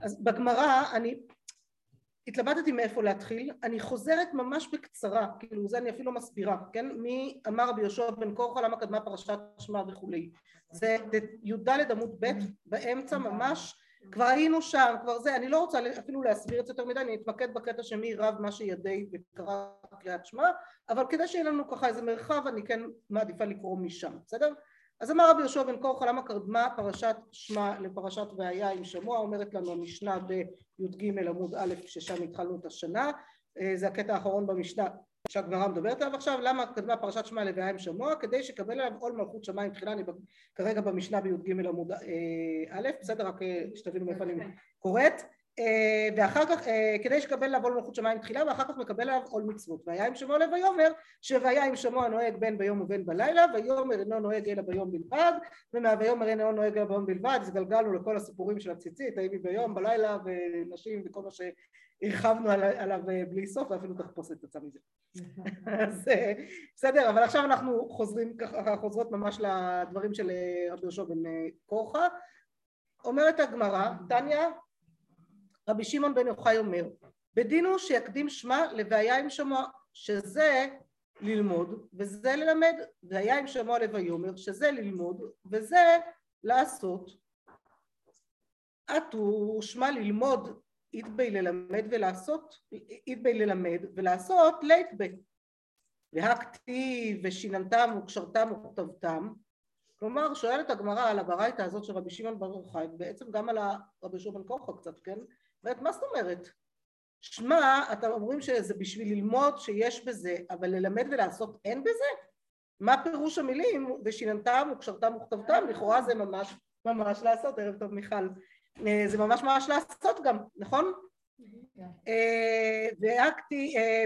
אז בגמרא אני התלבטתי מאיפה להתחיל, אני חוזרת ממש בקצרה, כאילו זה אני אפילו מסבירה, כן? מי אמר רבי יהושע בן קורחה למה קדמה פרשת שמע וכולי. זה י"ד עמוד ב' באמצע ממש, כבר היינו שם, כבר זה, אני לא רוצה אפילו להסביר את זה יותר מדי, אני אתמקד בקטע שמי רב מה שידי וקרא קריאת שמע, אבל כדי שיהיה לנו ככה איזה מרחב אני כן מעדיפה לקרוא משם, בסדר? אז אמר רבי יהושע בן קורחה למה קדמה פרשת שמע לפרשת והיה עם שמוע אומרת לנו המשנה בי"ג עמוד א' ששם התחלנו את השנה. אה, זה הקטע האחרון במשנה שהגמרא מדברת עליו עכשיו למה קדמה פרשת שמע לוויה עם שמוע כדי שקבל עליו עול מלכות שמיים תחילה אני כרגע במשנה בי"ג עמוד אה, א' בסדר רק אה, שתבינו מאיפה אני קוראת. אה, ואחר כך אה, כדי שקבל עול מלכות שמיים תחילה ואחר כך מקבל עליו עול מצוות. והיה עם שמוע לב ויאמר שוהיה עם שמוע נוהג בין ביום ובין בלילה ויאמר אינו נוהג אלא ביום בלבד ומהויאמר אינו נוהג אלא ביום בלבד אז גלגלנו לכל הסיפורים של הציצית האם היא ביום בלילה ונשים וכל מה שהרחבנו עליו אה, בלי סוף ואפילו תחפושת יצא מזה. אז בסדר אבל עכשיו אנחנו חוזרים ככה חוזרות ממש לדברים של רבי יהושע בן קורחה אומרת הגמרא תניא רבי שמעון בן יוחאי אומר בדין הוא שיקדים שמע לבעיה עם שמוע שזה ללמוד וזה ללמד והיה עם שמוע לויאמר שזה ללמוד וזה לעשות. עטו שמע ללמוד איתבי ללמד ולעשות איתבי ללמד ולעשות ליתבי והכתיב ושיננתם וקשרתם וכתבתם כלומר שואלת הגמרא על הברייתא הזאת של רבי שמעון בר יוחאי ובעצם גם על רבי בן קורחה קצת כן אומרת, מה זאת אומרת? שמע, אתם אומרים שזה בשביל ללמוד שיש בזה, אבל ללמד ולעשות אין בזה? מה פירוש המילים ושיננתם וקשרתם וכתבתם? לכאורה זה ממש ממש לעשות, ערב טוב מיכל. אה, זה ממש ממש לעשות גם, נכון? אה, ואקטי אה,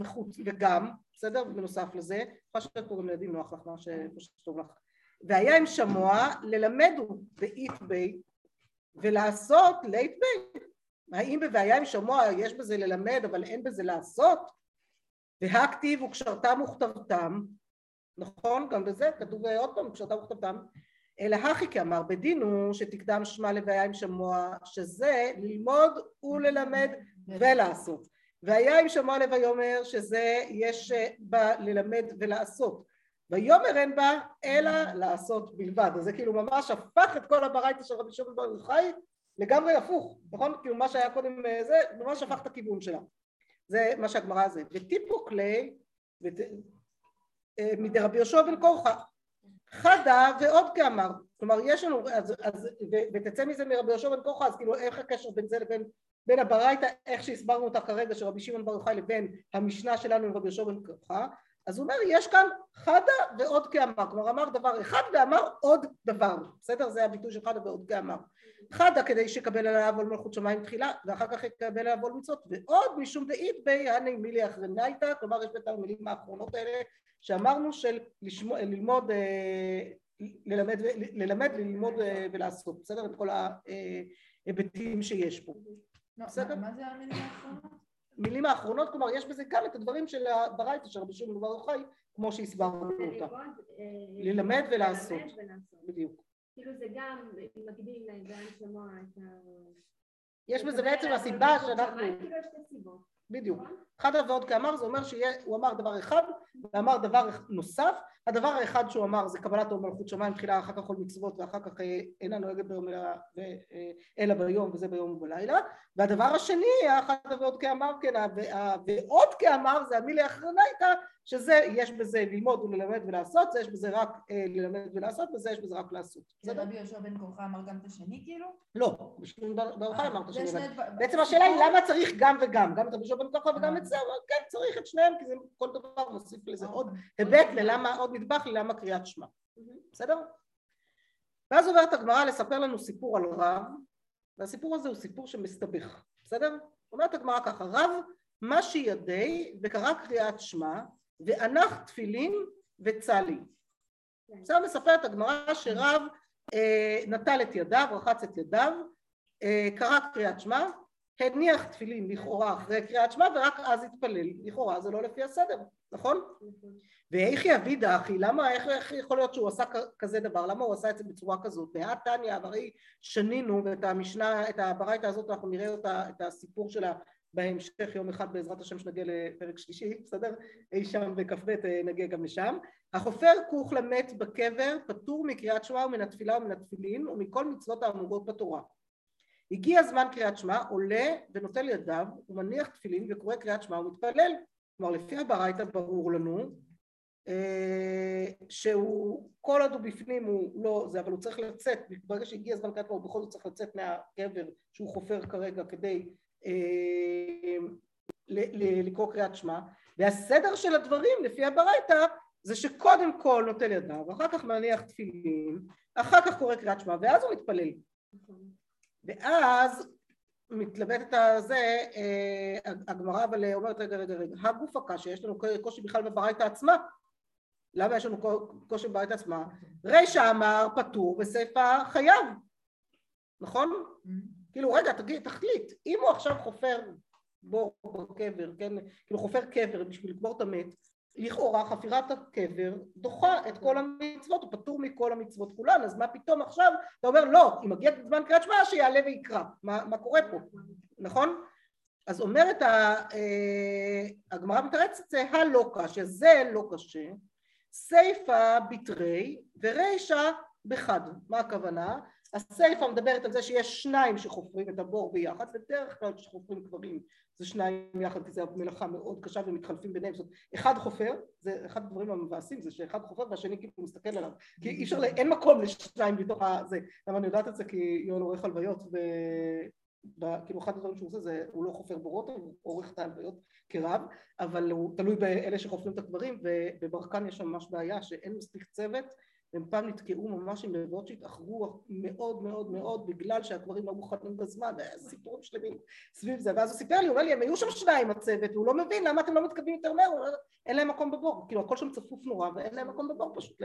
וחוץ וגם, בסדר? בנוסף לזה, יכולה לשבת פה גם ילדים נוח לך, מה שטוב לך. והיה עם שמוע ללמדו באית בי ולעשות לית בי האם בבעיה עם שמוע יש בזה ללמד אבל אין בזה לעשות? והכתיב וקשרתם וכתבתם נכון? גם בזה כתוב עוד פעם וקשרתם וכתבתם אלא הכי כאמר בדין הוא שתקדם שמע לבעיה עם שמוע שזה ללמוד וללמד ולעשות והיה עם שמוע לב ויאמר שזה יש בה ללמד ולעשות ויאמר אין בה אלא לעשות בלבד אז זה כאילו ממש הפך את כל הברייתא של רבי שמעון בר יוחאי לגמרי הפוך, נכון? כאילו מה שהיה קודם אה, זה, ממש הפך את הכיוון שלה. זה מה שהגמרא זה. וטיפו כלי, אה, מדרבי יהושע בן קורחה, חדה ועוד כאמר. כלומר יש לנו, אז, אז, ו, ותצא מזה מרבי יהושע בן קורחה, אז כאילו איך הקשר בין זה לבין בין הברייתא, איך שהסברנו אותה כרגע של רבי שמעון בר יוחאי לבין המשנה שלנו עם רבי יהושע בן קורחה, אז הוא אומר יש כאן חדה ועוד כאמר, כלומר אמר דבר אחד ואמר עוד דבר, בסדר? זה הביטוי של חדה ועוד כאמר. חדה כדי שיקבל עליו עול מלכות שמיים תחילה ואחר כך יקבל עליו עול מצוות ועוד משום דאית בי הנימילי אחרנייתא כלומר יש את המילים האחרונות האלה שאמרנו של לשמו, ללמוד אה, ללמד, ללמד ללמוד אה, ולעשות בסדר את כל ההיבטים שיש פה לא, בסדר? מה זה המילים האחרונות? מילים האחרונות כלומר יש בזה גם את הדברים של הברייתא של רבי שמעון בר יוחאי כמו שהסברנו אותה. אה, ללמד ולעשות. בדיוק. כאילו זה גם מקביל גם שמוע את ה... יש בזה בעצם הסיבה שאנחנו... כאילו יש. בדיוק. אחד ועוד כאמר זה אומר שהוא אמר דבר אחד ואמר דבר נוסף הדבר האחד שהוא אמר זה קבלת עול מלכות שמיים תחילה אחר כך כל מצוות ואחר כך אה, אינה נוהגת ביום אה, אלא ביום וזה ביום ובלילה והדבר השני האחד ועוד כאמר כן ועוד כאמר זה המילי אחרנייתא שזה יש בזה ללמוד וללמד ולעשות זה יש בזה רק אה, ללמד ולעשות וזה יש בזה רק לעשות. זה רבי יהושע בן קורחה אמר גם את השני כאילו? לא, בשביל ברוך אמר את השני. בעצם השאלה היא למה צריך גם וגם גם את רבי יהושע בן קורחה וגם את זה אבל כן צריך את שניהם כי זה כל דבר מוסיף לזה עוד היבט ללמה עוד נדבך ללמה קריאת שמע, בסדר? ואז עוברת הגמרא לספר לנו סיפור על רב, והסיפור הזה הוא סיפור שמסתבך, בסדר? אומרת הגמרא ככה, רב משי ידי וקרא קריאת שמע ואנח תפילין וצלי. בסדר מספרת הגמרא שרב אה, נטל את ידיו, רחץ את ידיו, אה, קרא קריאת שמע הניח תפילין לכאורה אחרי קריאת שמע ורק אז התפלל, לכאורה זה לא לפי הסדר, נכון? ואיכי אבידע אחי, למה, איך, איך יכול להיות שהוא עשה כזה דבר, למה הוא עשה את זה בצורה כזאת? בהא תניא, הרי שנינו ואת המשנה, את הברייתא הזאת אנחנו נראה אותה, את הסיפור שלה בהמשך יום אחד בעזרת השם שנגיע לפרק שלישי, בסדר? אי שם בכ"ב נגיע גם לשם. החופר כוך למת בקבר פטור מקריאת שמע ומן התפילה ומן התפילין ומכל מצוות האמורות בתורה. הגיע זמן קריאת שמע, עולה ונוטל ידיו, ומניח תפילין וקורא קריאת שמע ומתפלל. כלומר לפי הברייתא ברור לנו אה, שהוא כל עוד הוא בפנים הוא לא זה אבל הוא צריך לצאת ברגע שהגיע זמן קריאת שמע הוא בכל זאת צריך לצאת מהקבר שהוא חופר כרגע כדי אה, לקרוא קריאת שמע והסדר של הדברים לפי הברייתא זה שקודם כל נוטל ידיו אחר כך מניח תפילין אחר כך קורא קריאת שמע ואז הוא מתפלל ואז מתלבטת הזה, אה, הגמרא אבל אומרת רגע רגע רגע, הגוף הקשה, יש לנו קושי בכלל בברייתא עצמה, למה יש לנו קושי בברייתא עצמה? רישא אמר פטור וסיפא חייב, נכון? כאילו רגע תגיד תחליט, אם הוא עכשיו חופר בור בקבר, כן, כאילו חופר קבר בשביל לקבור את המת לכאורה חפירת הקבר דוחה את כל המצוות, הוא פטור מכל המצוות כולן, אז מה פתאום עכשיו אתה אומר לא, אם מגיע זמן קריאת שמע שיעלה ויקרא, מה, מה קורה פה, נכון? אז אומרת אה, הגמרא מתרצת זה הלא קשה, זה לא קשה, סיפא בתרי ורישא בחד, מה הכוונה? הסיפא מדברת על זה שיש שניים שחופרים את הבור ביחד, בדרך כלל כשחופרים קברים זה שניים יחד כי זו מלאכה מאוד קשה ומתחלפים ביניהם, זאת אומרת אחד חופר, זה אחד הדברים המבאסים זה שאחד חופר והשני כאילו מסתכל עליו, כי אי אפשר, אין מקום לשניים בתוך הזה, למה אני יודעת את זה? כי יואל עורך הלוויות ו... כאילו אחד הדברים שהוא עושה זה, הוא לא חופר בורות, הוא עורך את ההלוויות כרב, אבל הוא תלוי באלה שחופרים את הקברים ובברקן יש שם ממש בעיה שאין מספיק צוות הם פעם נתקעו ממש עם לבבות שהתאחרו מאוד מאוד מאוד בגלל שהקברים לא מוכנים בזמן, היה סיפורים שלמים סביב זה, ואז הוא סיפר לי, הוא אומר לי, הם היו שם שניים הצוות, והוא לא מבין למה אתם לא מתקדמים יותר מהר, אין להם מקום בבור, כאילו הכל שם צפוף נורא ואין להם מקום בבור פשוט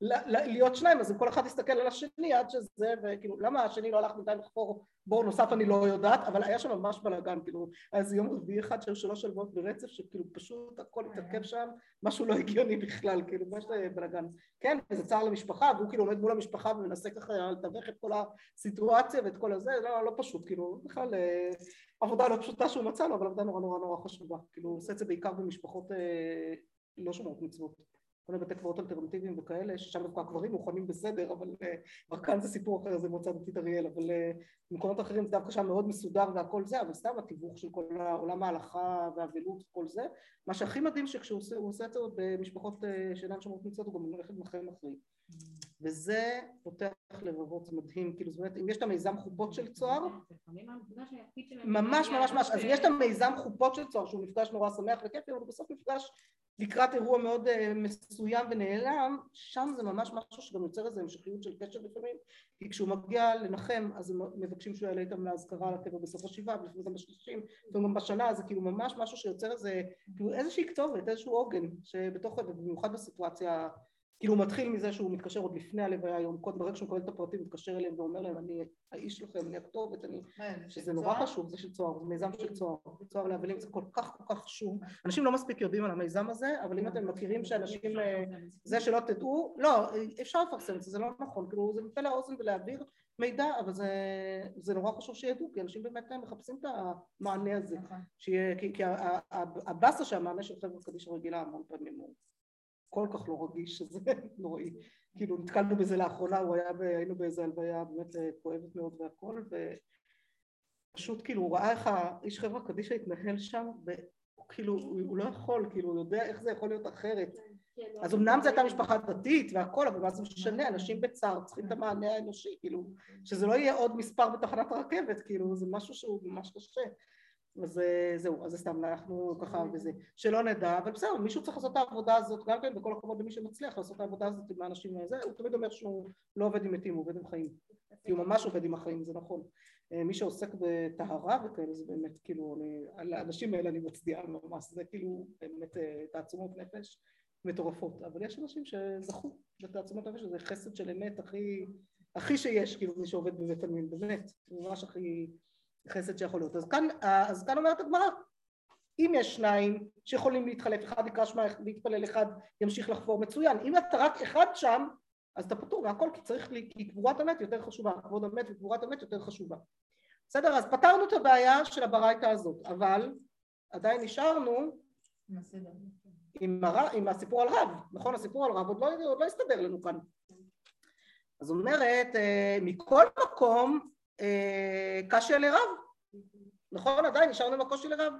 להיות שניים, אז אם כל אחד יסתכל על השני עד שזה, וכאילו למה השני לא הלך בינתיים לחפור בור נוסף אני לא יודעת, אבל היה שם ממש בלאגן, כאילו, אז יום רביעי אחד שהיו שלוש שלוות ברצף, שכאילו פשוט הכל התעכב שם, משהו לא הגיוני בכלל, כאילו, ממש בלאגן. כן, וזה צער למשפחה, והוא כאילו עומד מול המשפחה ומנסה ככה לתווך את כל הסיטואציה ואת כל הזה, לא, לא פשוט, כאילו, בכלל אה, עבודה לא פשוטה שהוא מצא לו, אבל עבודה נורא נורא נורא חשובה, כאילו, הוא עושה את זה בעיקר במשפחות אה, לא שומעות מצוות. כל מיני בתי קברות אלטרנטיביים וכאלה, ששם דווקא הקברים מוכנים בסדר, אבל כבר כאן זה סיפור אחר, זה מועצה דתית אריאל, אבל במקומות אחרים זה דווקא שם מאוד מסודר והכל זה, אבל סתם התיווך של כל עולם ההלכה והאבלות וכל זה, מה שהכי מדהים שכשהוא עושה, עושה את זה במשפחות שאינן שומרות מצוות, הוא גם הולך ומחיים אחרים. וזה פותח לבבות, מדהים, כאילו זאת אומרת, אם יש את המיזם חופות של צוהר, ממש ממש ממש, אז יש את המיזם חופות של צוהר שהוא מפגש נורא שמח וכיף, אבל בסוף מפגש לקראת אירוע מאוד אה, מסוים ונעלם, שם זה ממש משהו שגם יוצר איזו המשכיות של קשר לפעמים, כי כשהוא מגיע לנחם אז הם מבקשים שהוא יעלה איתם להזכרה לקבר בסוף השבעה ולפעמים גם בשלושים וגם בשנה זה כאילו ממש משהו שיוצר איזה, כאילו איזושהי כתובת, איזשהו עוגן שבתוך, ובמיוחד בסיטואציה כאילו הוא מתחיל מזה שהוא מתקשר עוד לפני הלוויה יום קודם, ברגע שהוא מקבל את הפרטים מתקשר אליהם ואומר להם אני האיש שלכם, אני הכתובת, אני... שזה נורא חשוב, זה של צוהר, זה מיזם של צוהר, צוהר להבלים זה כל כך כל כך חשוב, אנשים לא מספיק יודעים על המיזם הזה, אבל אם אתם מכירים שאנשים, אה, זה שלא תדעו, לא, אפשר לפרסם את זה, זה לא נכון, כאילו זה מפה לאוזן ולהעביר מידע, אבל זה, זה נורא חשוב שידעו, כי אנשים באמת מחפשים את המענה הזה, נכון. שיהיה, כי, כי הבאסה שהמענה של חברה קדישא רגילה המון פעמים הוא כל כך לא רגיש, שזה נוראי. כאילו נתקלנו בזה לאחרונה, הוא היה, היינו באיזה הלוויה באמת אה, כואבת מאוד והכל, ופשוט כאילו הוא ראה איך האיש חברה קדישא התנהל שם, וכאילו הוא לא יכול, כאילו הוא יודע איך זה יכול להיות אחרת. כן, לא, אז אמנם זו הייתה משפחה דתית והכל, אבל מה זה משנה, אנשים בצער צריכים את המענה האנושי, כאילו, שזה לא יהיה עוד מספר בתחנת הרכבת, כאילו, זה משהו שהוא ממש קשה. אז אה, זהו, אז זה סתם, אנחנו ככה וזה, שלא נדע, אבל בסדר, מישהו צריך לעשות את העבודה הזאת גם כן, וכל הכבוד למי שמצליח לעשות את העבודה הזאת עם האנשים האלה, הוא תמיד אומר שהוא לא עובד עם מתים, הוא עובד עם חיים, כי הוא ממש עובד עם החיים, זה נכון. אה, מי שעוסק בטהרה וכאלה, זה באמת, כאילו, אני, על האנשים האלה אני מצדיעה ממש, זה כאילו באמת אה, תעצומות נפש מטורפות, אבל יש אנשים שזכו בתעצומות נפש, זה חסד של אמת הכי, הכי שיש, כאילו, מי שעובד בבית עלמין, באמת, ממש הכי... חסד שיכול להיות. אז כאן, אז כאן אומרת הגמרא, אם יש שניים שיכולים להתחלף, אחד יקרא שמע ויתפלל, אחד ימשיך לחפור, מצוין. אם אתה רק אחד שם, אז אתה פטור מהכל, כי צריך, לי, כי קבורת המת יותר חשובה, כבוד המת וקבורת המת יותר חשובה. בסדר? אז פתרנו את הבעיה של הברייתא הזאת, אבל עדיין נשארנו עם, הר... עם הסיפור על רב, נכון? הסיפור על רב עוד לא, עוד לא הסתדר לנו כאן. אז אומרת, אה, מכל מקום קשיא לרב, נכון? עדיין נשארנו עם הקושי לרב.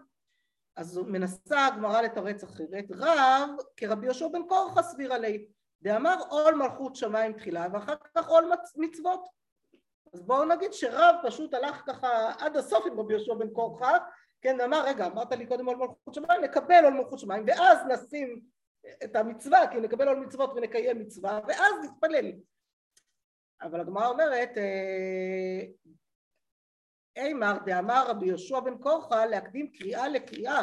אז מנסה הגמרא לתרץ אחרת, רב כרבי יהושע בן קורחה סביר עלי, דאמר עול מלכות שמיים תחילה ואחר כך עול מצוות. אז בואו נגיד שרב פשוט הלך ככה עד הסוף עם רבי יהושע בן קורחה, כן, אמר רגע אמרת לי קודם עול מלכות שמיים, נקבל עול מלכות שמיים ואז נשים את המצווה, כי נקבל עול מצוות ונקיים מצווה ואז נתפלל. אבל הגמרא אומרת אה, אימר דאמר רבי יהושע בן קורחה להקדים קריאה לקריאה,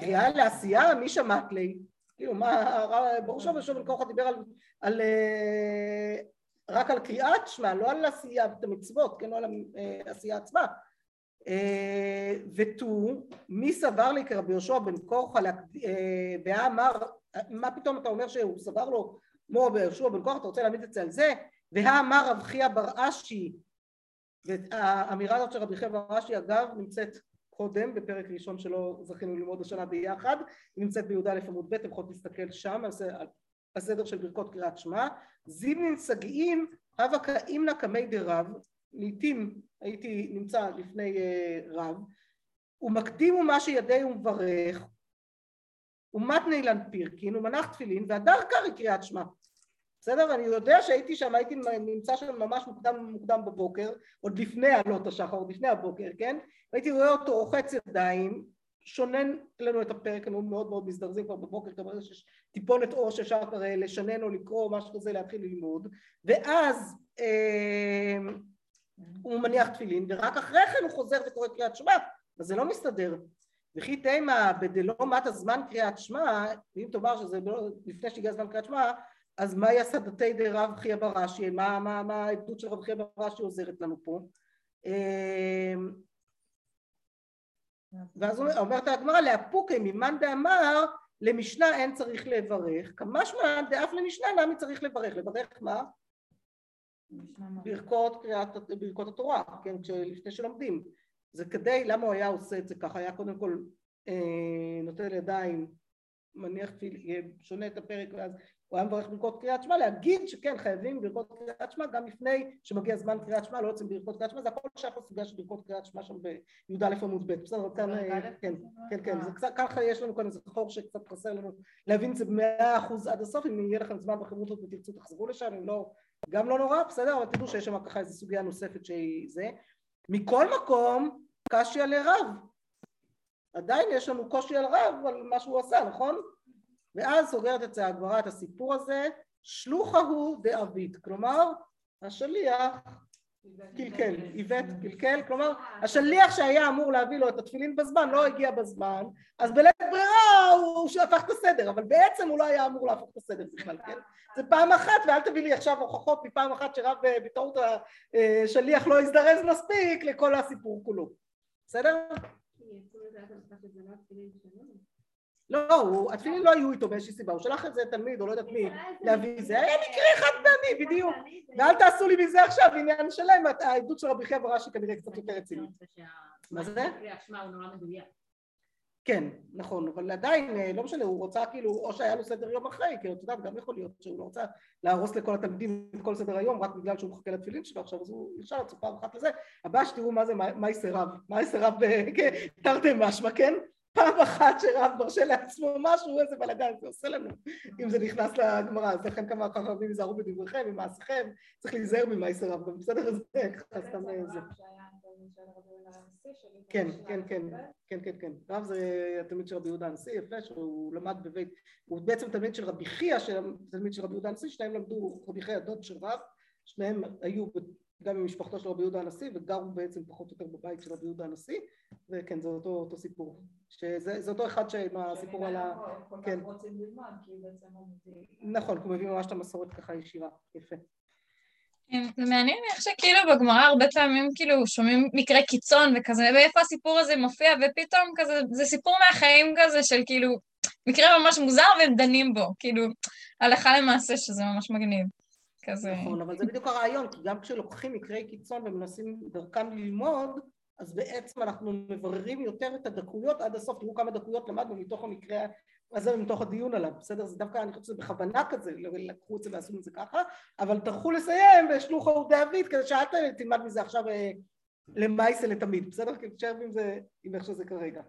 קריאה לעשייה מי שמעת לי? כאילו מה, ברור שרבי יהושע בן קורחה דיבר על, על, אה, רק על קריאת שמע, לא על עשיית המצוות, כן, לא על העשייה עצמה. אה, ותו, מי סבר לי כרבי יהושע בן קורחה, ואמר, מה פתאום אתה אומר שהוא סבר לו כמו רבי יהושע בן קורחה, אתה רוצה להעמיד את זה על זה? והאמר רב חייא בר אשי והאמירה הזאת של רבי חייא בר אשי אגב נמצאת קודם בפרק ראשון שלא זכינו ללמוד השנה ביחד היא נמצאת בי"א עמוד ב' אתם יכולים להסתכל שם על הסדר של ברכות קריאת שמע. זימנין סגאים הווה קאימנא קמי דרב לעתים הייתי נמצא לפני uh, רב ומקדים ומה שידי ומברך ומתני לן פירקין ומנח תפילין והדר קרעי קריאת שמע בסדר? אני יודע שהייתי שם, הייתי נמצא שם ממש מוקדם מוקדם בבוקר, עוד לפני עלות השחר, עוד לפני הבוקר, כן? והייתי רואה אותו רוחץ ידיים, שונן לנו את הפרק, אנחנו מאוד מאוד מזדרזים כבר בבוקר, כמובן שיש טיפונת אור שאפשר לשנן או לקרוא, משהו כזה, להתחיל ללמוד, ואז אה, הוא מניח תפילין, ורק אחרי כן הוא חוזר וקורא קריאת שמע, אז זה לא מסתדר. וכי תימא בדלא מטה זמן קריאת שמע, אם תאמר שזה לא, לפני שהגיע זמן קריאת שמע, אז מהי הסדתי דרב חייא ברש"י, מה, מה, מה העדות של רב חייא ברש"י עוזרת לנו פה? אמ, ואז אומרת הגמרא לאפוקי ממאן דאמר למשנה אין צריך לברך. כמשמע דאף למשנה למה צריך לברך. לברך מה? ברכות קריאת ברכות התורה כן לפני שלומדים. זה כדי למה הוא היה עושה את זה ככה? היה קודם כל אה, נוטל ידיים מניח שונה את הפרק ואז הוא היה מברך ברכות קריאת שמע, להגיד שכן חייבים ברכות קריאת שמע גם לפני שמגיע זמן קריאת שמע, לא יוצאים ברכות קריאת שמע, זה הכל שייך לסוגיה של ברכות קריאת שמע שם בי"א עמוד ב', בסדר, כאן, כן, כן, כן, זה קצת, ככה יש לנו כאן איזה חור שקצת חסר לנו להבין את זה במאה אחוז עד הסוף, אם יהיה לכם זמן בחברותות ותרצו תחזרו לשם, אם לא, גם לא נורא, בסדר, אבל תדעו שיש שם ככה איזו סוגיה נוספת שהיא זה. מכל מקום, קשי על רב. עדיין יש לנו קושי על רב על מה שהוא עשה, נכון? ואז סוגרת את זה הגמרא את הסיפור הזה, שלוחה הוא דאבית, כלומר השליח קלקל, איווט קלקל, כלומר השליח שהיה אמור להביא לו את התפילין בזמן לא הגיע בזמן, אז בלית ברירה הוא הפך את הסדר, אבל בעצם הוא לא היה אמור להפוך את הסדר בכלל, כן? זה פעם אחת ואל תביא לי עכשיו הוכחות מפעם אחת שרב בטעות השליח לא הזדרז מספיק לכל הסיפור כולו, בסדר? לא, התפילין לא היו איתו באיזושהי סיבה, הוא שלח איזה תלמיד או לא יודעת מי להביא זה, היה מקרה חד פעמי, בדיוק, ואל תעשו לי מזה עכשיו עניין שלם, העדות של רבי חייא בראשי כנראה קצת יותר רצינית. מה זה? כן, נכון, אבל עדיין, אה, לא משנה, הוא רוצה כאילו, או שהיה לו סדר יום אחרי, כי את יודעת, גם יכול להיות שהוא לא רוצה להרוס לכל התלמידים את כל סדר היום, רק בגלל שהוא מחכה לתפילין שלו עכשיו, אז הוא ישר יצא פעם אחת לזה. הבא שתראו מה זה מייסר רב, מייסר רב, אה, כן, תרתי משמע, כן? פעם אחת שרב מרשה לעצמו משהו, איזה בלאגן זה עושה לנו, אם זה נכנס לגמרא, אז לכן כמה חכמים ייזהרו בדבריכם, ממעשיכם, צריך להיזהר ממעשר רב, גם בסדר, זה ככה סתם זה. כן, כן, כן, כן, כן, כן. רב זה התלמיד של רבי יהודה הנשיא, יפה, שהוא למד בבית, הוא בעצם תלמיד של רבי חייא, תלמיד של רבי יהודה הנשיא, שניהם למדו, רבי חייא דוד של רב, שניהם היו גם עם משפחתו של רבי יהודה הנשיא וגרו בעצם פחות או יותר בבית של רבי יהודה הנשיא וכן זה אותו, אותו סיפור שזה אותו אחד שעם הסיפור על ה... כן. נכון, הוא מביא ממש את המסורת ככה ישירה, יפה זה מעניין איך שכאילו בגמרא הרבה פעמים כאילו שומעים מקרה קיצון וכזה, ואיפה הסיפור הזה מופיע, ופתאום כזה, זה סיפור מהחיים כזה של כאילו, מקרה ממש מוזר והם דנים בו, כאילו, הלכה למעשה שזה ממש מגניב. כזה. נכון, אבל זה בדיוק הרעיון, כי גם כשלוקחים מקרי קיצון ומנסים דרכם ללמוד, אז בעצם אנחנו מבררים יותר את הדקויות עד הסוף, תראו כמה דקויות למדנו מתוך המקרה הזה ומתוך הדיון עליו, בסדר? זה דווקא, אני חושבת שזה בכוונה כזה, לקחו את זה ועשו את זה ככה, אבל טרחו לסיים בשלוחה ודאבית, כדי שאל תלמד מזה עכשיו אה, למעשה לתמיד, בסדר? כי תשאר עם זה, עם איך שזה כרגע.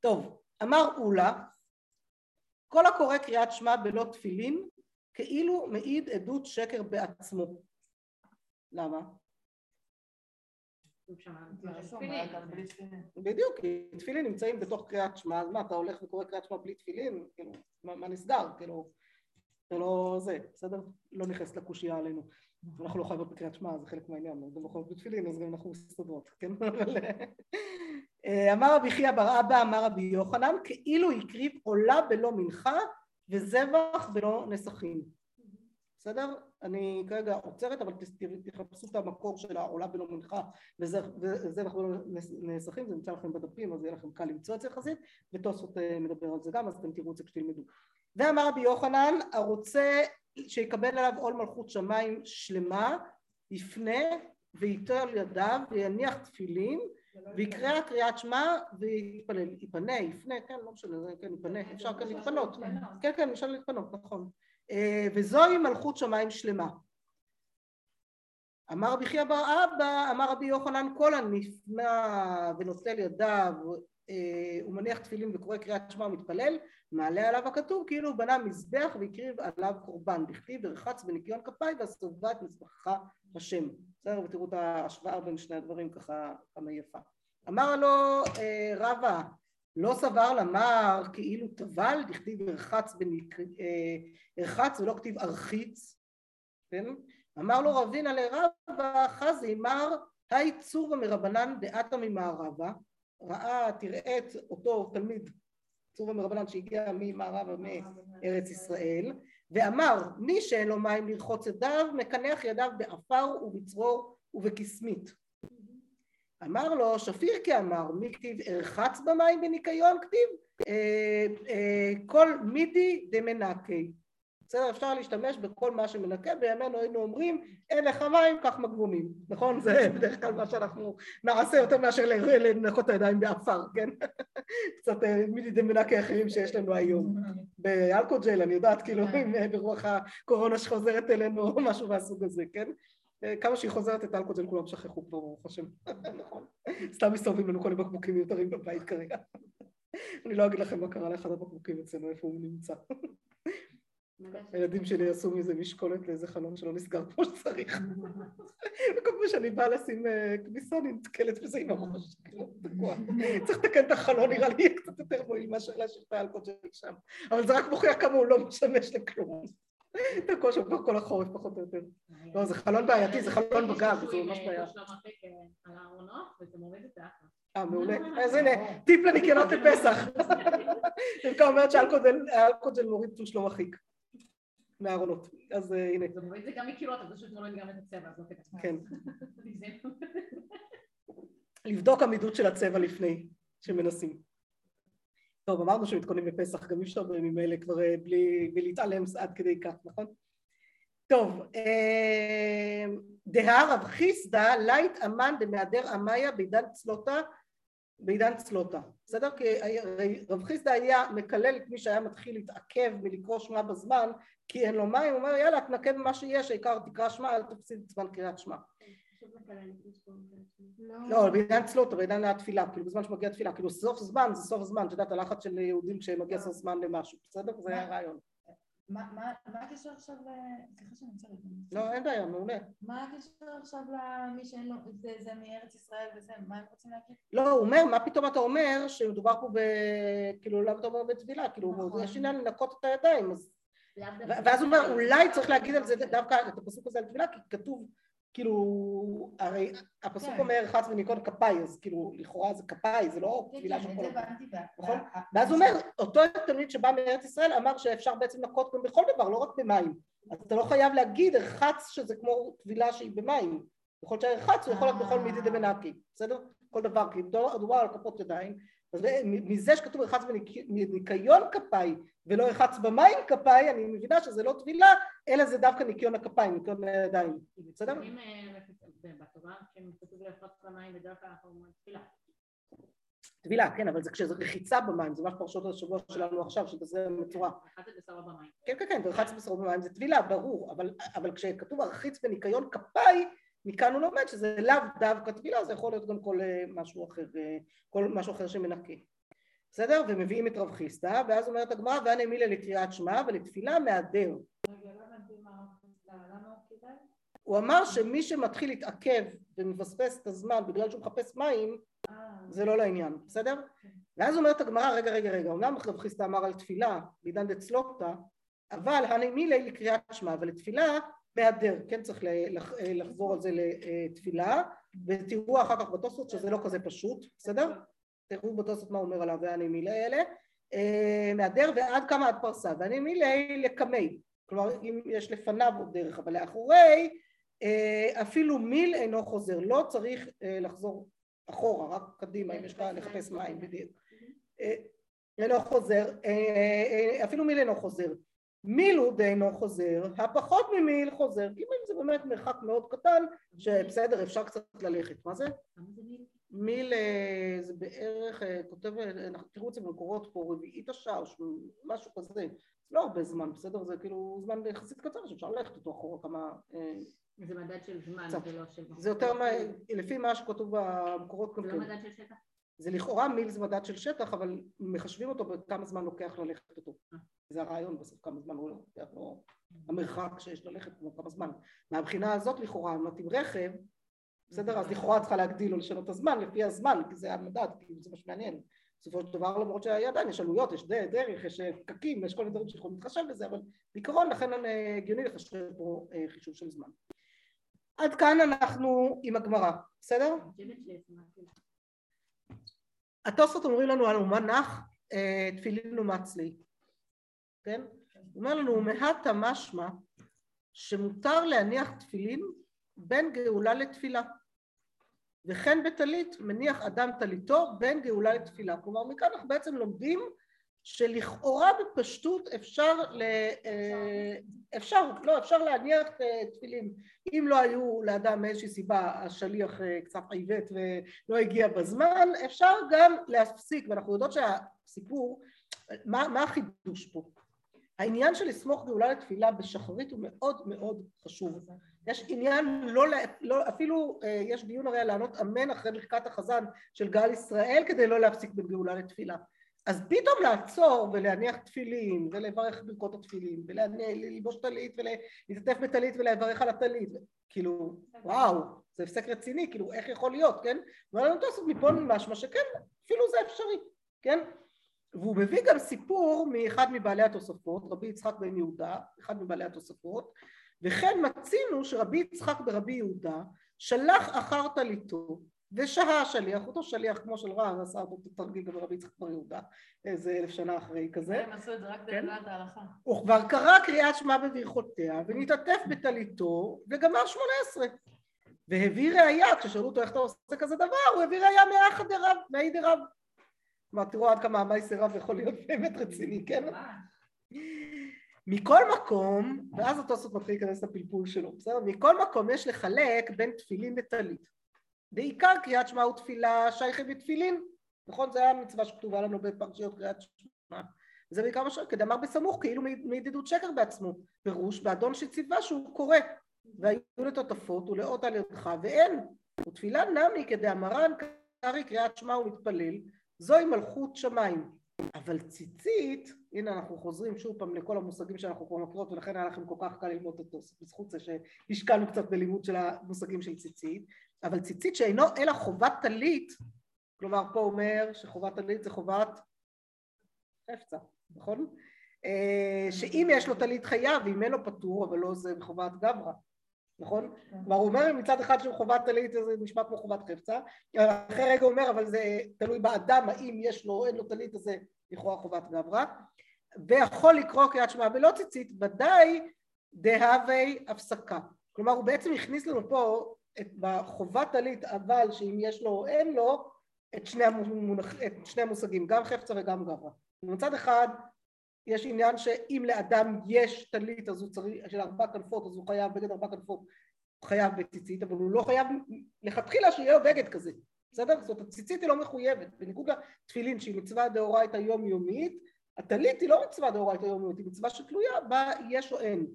טוב, אמר אולה, כל הקורא קריאת שמע בלא תפילין, כאילו מעיד עדות שקר בעצמו. למה? בדיוק, כי תפילין נמצאים בתוך קריאת שמע, אז מה, אתה הולך וקורא קריאת שמע בלי תפילין? כאילו, מה נסגר? כאילו, זה לא זה, בסדר? לא נכנס לקושייה עלינו. אנחנו לא חייבות בקריאת שמע, זה חלק מהעניין, אנחנו לא חייבות בתפילין, אז גם אנחנו מסתדרות, כן? אה, אמר רבי חייא בר אבא, אמר רבי יוחנן, כאילו הקריב עולה בלא מנחה וזבח בלא נסכים. בסדר? אני כרגע עוצרת אבל תחפשו את המקור של העולה בלא מנחה וזבח בלא נסכים, זה נמצא לכם בדפים אז יהיה לכם קל למצוא את זה יחסית ותוספות אה, מדבר על זה גם אז אתם תראו את זה כשתלמדו. ואמר רבי יוחנן הרוצה שיקבל עליו עול מלכות שמיים שלמה יפנה וייטול ידיו ויניח תפילין ויקרא קריאת שמע ויתפלל, יפנה, יפנה, כן, לא משנה, כן, יפנה, אפשר כן להתפנות, כן, כן, אפשר להתפנות, נכון. אה, וזוהי מלכות שמיים שלמה. אמר רבי חייא בר אבא, אמר רבי יוחנן כל הנפנה ונוטל ידיו אה, ומניח תפילין וקורא קריאת שמע ומתפלל, מעלה עליו הכתוב כאילו הוא בנה מזבח והקריב עליו קורבן, בכתיב ורחץ בניקיון כפיים ועשבה את מזבחך השם. בסדר, ותראו את ההשוואה בין שני הדברים ככה כמה יפה. אמר לו אה, רבא לא סבר למר כאילו טבל, דכתיב הרחץ, בניק... הרחץ ולא כתיב ארחיץ, כן? אמר לו רבינה לרבא חזי מר היי צורא מרבנן דעתה ממערבה ראה תראה את אותו תלמיד צורא מרבנן שהגיע ממערבה מארץ ישראל ואמר מי שאין לו מים לרחוץ ידיו מקנח ידיו בעפר ובצרור ובקסמית אמר לו שפיר כאמר מי כתיב ארחץ במים בניקיון? כתיב אה, אה, כל מידי דמנקי בסדר אפשר להשתמש בכל מה שמנקה בימינו היינו אומרים אין לך מים קח מגבונים נכון? זה בדרך כלל מה שאנחנו נעשה יותר מאשר לנקות את הידיים בעפר כן? קצת אה, מידי דמנקי אחרים שיש לנו היום. באלכוג'ל אני יודעת כאילו ברוח הקורונה שחוזרת אלינו או משהו מהסוג הזה כן? כמה שהיא חוזרת את האלכוג'ל כולם שכחו כבר ברוך השם, נכון. סתם מסתובבים לנו כל מיני בקבוקים מיותרים בבית כרגע. אני לא אגיד לכם מה קרה לאחד הבקבוקים אצלנו, איפה הוא נמצא. הילדים שלי עשו מזה משקולת לאיזה חלון שלא נסגר כמו שצריך. וכל פעם שאני באה לשים אה, כביסה אני נתקלת בזה עם הראש, כאילו. צריך לתקן את החלון, נראה לי קצת יותר מועיל מאשר להשאיר את האלכוג'ל שם. אבל זה רק מוכיח כמה הוא לא משמש לכלום. תקוע שם כבר כל החורף פחות או יותר. לא, זה חלון בעייתי, זה חלון בגג, זה ממש בעיה. אה, מעולה. אז הנה, טיפ לניקיונות לפסח. רבקה אומרת שאלכוג'ל מוריד שלום אחיק. מהארונות. אז הנה. זה מוריד את זה גם מקירות, אבל פשוט מוריד גם את הצבע, אז לא כדאי. כן. לבדוק עמידות של הצבע לפני שמנסים. טוב, אמרנו שמתכוננים לפסח, גם אי אפשר בימים אלה כבר אה, בלי, בלי להתעלם עד כדי כך, נכון? טוב, אה, דהה רב חיסדא לית אמן דמהדר אמיה בעידן צלוטה בעידן צלוטה, בסדר? כי רב חיסדא היה מקלל את מי שהיה מתחיל להתעכב מלקרוא שמע בזמן כי אין לו מים, הוא אומר יאללה תנקה במה שיש, העיקר תקרא שמע, אל תפסיד את זמן קריאת שמע לא, בעידן צלוטה, בעידן התפילה, כאילו בזמן שמגיע תפילה, כאילו סוף זמן זה סוף זמן, את יודעת הלחץ של יהודים כשמגיע סוף זמן למשהו, בסדר? זה היה רעיון. מה הקשר עכשיו. סליחה שאני מצטערת. לא, אין בעיה, מעולה. מה הקשר עכשיו למי שאין לו, זה מארץ ישראל וזה, מה הם רוצים להגיד? לא, הוא אומר, מה פתאום אתה אומר שמדובר פה ב... כאילו, למה אתה אומר בטבילה? כאילו, נכון. יש עניין לנקות את הידיים, אז... ואז הוא אומר, אולי צריך להגיד על זה דווקא את הפסוק הזה על טבילה, כי כתוב כאילו, הרי הפסוק כן. אומר רחץ וניקיון כפיי, אז כאילו, לכאורה זה כפיי, זה לא כן, כן, של את כל נכון? ואז הוא אומר, אותו תלמיד שבא מארץ ישראל אמר שאפשר בעצם לקות גם בכל דבר, לא רק במים. אז אתה לא חייב להגיד רחץ שזה כמו טבילה שהיא במים. יכול להיות שהרחץ הוא יכול להיות בכל מידי דמנקי, בסדר? כל דבר, כי דובר דובר על כפות ידיים. אז מזה שכתוב רחץ בניק- בניקיון כפיי ולא רחץ במים כפיי, אני מבינה שזה לא טבילה, אלא זה דווקא ניקיון הכפיים, ניקיון הידיים. בסדר? אם אה, בתורה, כשכתוב לרחוץ במים, בדרך כלל אנחנו אומרים תפילה. טבילה, כן, אבל זה כשזה רחיצה במים, זה מה שפרשות השבוע שלנו עכשיו, שזה מצורע. אחת זה בשרו במים. כן, כן, כן, ורחץ בשרו במים זה טבילה, ברור, אבל, אבל כשכתוב הרחיץ בניקיון כפיי, מכאן הוא לומד שזה לאו דווקא טבילה, זה יכול להיות גם כל אה, משהו אחר, אה, כל משהו אחר שמנקה. בסדר? ומביאים את רב חיסדא, ואז אומרת הגמרא, ואנה מילה לקריאת שמע ולתפילה מהדר. לא הוא- אמר שמי שמתחיל להתעכב ומפספס את הזמן בגלל שהוא מחפש מים, אה, זה לא לעניין, בסדר? ואז אומרת הגמרא, רגע, רגע, רגע, אומנם רב חיסדא אמר על תפילה, בעידן דצלוקתא, אבל הנה מילי לקריאת שמע, ולתפילה מהדר, כן צריך לח- לחזור על זה לתפילה, ותראו אחר כך בתוספות שזה לא כזה פשוט, בסדר? תראו בתוספות מה אומר עליו והנה מילי האלה, אה, מהדר ועד כמה עד פרסה, והנה מילי לקמי, כלומר אם יש לפניו עוד דרך, אבל לאחורי אה, אפילו מיל אינו חוזר, לא צריך אה, לחזור אחורה, רק קדימה, אם יש לך לחפש מים בדיוק. אה, אינו חוזר, אה, אה, אפילו מיל אינו חוזר. מיל הוא דאינו חוזר, הפחות ממיל חוזר, כי מיל זה באמת מרחק מאוד קטן, שבסדר, אפשר קצת ללכת. מה זה? מיל? אה, זה בערך, אה, כותב, אה, תראו את זה במקורות פה, רביעית השעה או משהו כזה, זה לא הרבה זמן, בסדר? זה כאילו זמן יחסית קצר שאפשר ללכת אותו אחורה כמה... זה מדד של זמן. זה לא של... זה יותר, מה- לפי מה שכתוב במקורות זה כן. לא מדד של שטח? זה לכאורה מיל זה מדד של שטח, אבל מחשבים אותו בכמה זמן לוקח ללכת אותו. זה הרעיון בסוף, כמה זמן הוא לוקח, לא המרחק שיש ללכת, כמו כמה זמן. מהבחינה הזאת לכאורה, אם את עם רכב, בסדר, אז לכאורה צריכה להגדיל או לשנות את הזמן לפי הזמן, כי זה המדד, כי זה מה שמעניין. בסופו של דבר, למרות שעדיין יש עלויות, יש דרך, יש אה, פקקים, יש כל מיני דברים שיכולים להתחשב בזה, אבל בעיקרון לכן אה, הגיוני לחשב פה אה, חישוב של זמן. עד כאן אנחנו עם הגמרא, בסדר? התוספות אומרים לנו על אומה נח? אה, תפילין ומצלי, כן? הוא אומר לנו מהטה משמע שמותר להניח תפילין בין גאולה לתפילה וכן בטלית מניח אדם טליתו בין גאולה לתפילה. כלומר מכאן אנחנו בעצם לומדים שלכאורה בפשטות אפשר, ל, אה, אפשר, לא, אפשר להניח אה, תפילין אם לא היו לאדם מאיזושהי סיבה השליח אה, קצת עיוות ולא הגיע בזמן, אפשר גם להפסיק, ואנחנו יודעות שהסיפור, מה, מה החידוש פה? העניין של לסמוך גאולה לתפילה בשחרית הוא מאוד מאוד חשוב. יש עניין לא, לא אפילו יש דיון הרי על לענות אמן אחרי ברכת החזן של גל ישראל כדי לא להפסיק בין גאולה לתפילה. אז פתאום לעצור ולהניח תפילין ולברך ברכות התפילין וללבוש טלית ולהשתתף בטלית ולברך על הטלית כאילו וואו זה הפסק רציני כאילו איך יכול להיות כן? ואני רוצה לעשות מפה משמע שכן אפילו זה אפשרי כן? והוא מביא גם סיפור מאחד מבעלי התוספות רבי יצחק בן יהודה אחד מבעלי התוספות וכן מצינו שרבי יצחק ברבי יהודה שלח אחר טליתו ושהה השליח, אותו שליח כמו של רב, עשה אותו תרגיל גם ברבי יצחק בר יהודה, איזה אלף שנה אחרי כזה, הם עשו את זה רק כן. לדעת ההלכה. הוא כבר קרא קריאת שמע בברכותיה ונתעטף בטליתו וגמר שמונה עשרה והביא ראייה, כששאלו אותו איך אתה עושה כזה דבר, הוא הביא ראייה מאחד דרב, מאי דרב. כלומר תראו עד כמה המייסר רב יכול להיות באמת רציני, כן? מכל מקום, ואז התוספות מתחיל להיכנס לפלפול שלו, בסדר? מכל מקום יש לחלק בין תפילין לטלית. בעיקר קריאת שמע ותפילה שייכת בתפילין, נכון? זה המצווה שכתובה לנו בפרשיות קריאת שמע. זה בעיקר מה ש... כדאמר בסמוך, כאילו מידידות שקר בעצמו, פירוש באדון שציווה שהוא קורא, והיו לטוטפות ולאות על ידך, ואין, ותפילה נמי כדאמרן קרעי קריאת שמע ומתפלל, זוהי מלכות שמיים. אבל ציצית, הנה אנחנו חוזרים שוב פעם לכל המושגים שאנחנו כבר מכירות ולכן היה לכם כל כך קל ללמוד אותו, בזכות זה שהשקענו קצת בלימוד של המושגים של ציצית, אבל ציצית שאינו אלא חובת טלית, כלומר פה אומר שחובת טלית זה חובת חפצה, נכון? אה, שאם יש לו טלית חייב ואם אין לו פטור, אבל לא זה בחובת גברא, נכון? כלומר הוא אומר מצד אחד שהוא חובת טלית זה נשמע כמו חובת חפצה, אחרי רגע הוא אומר אבל זה תלוי באדם האם יש לו או אין לו טלית אז זה לכאורה חובת גברא ויכול לקרוא קריאת שמע בלא ציצית ודאי דהווה הפסקה כלומר הוא בעצם הכניס לנו פה את, בחובת טלית אבל שאם יש לו או אין לו את שני, המונח, את שני המושגים גם חפצה וגם גברא מצד אחד יש עניין שאם לאדם יש טלית אז הוא צריך, של ארבע כנפות אז הוא חייב בגד ארבע כנפות הוא חייב בציצית אבל הוא לא חייב לכתחילה שיהיה לו בגד כזה בסדר? זאת אומרת הציצית היא לא מחויבת בניגוד לתפילין שהיא מצווה דאורייתא יומיומית הטלית היא לא מצווה דאורייתא יומיומית היא מצווה שתלויה בה יש או אין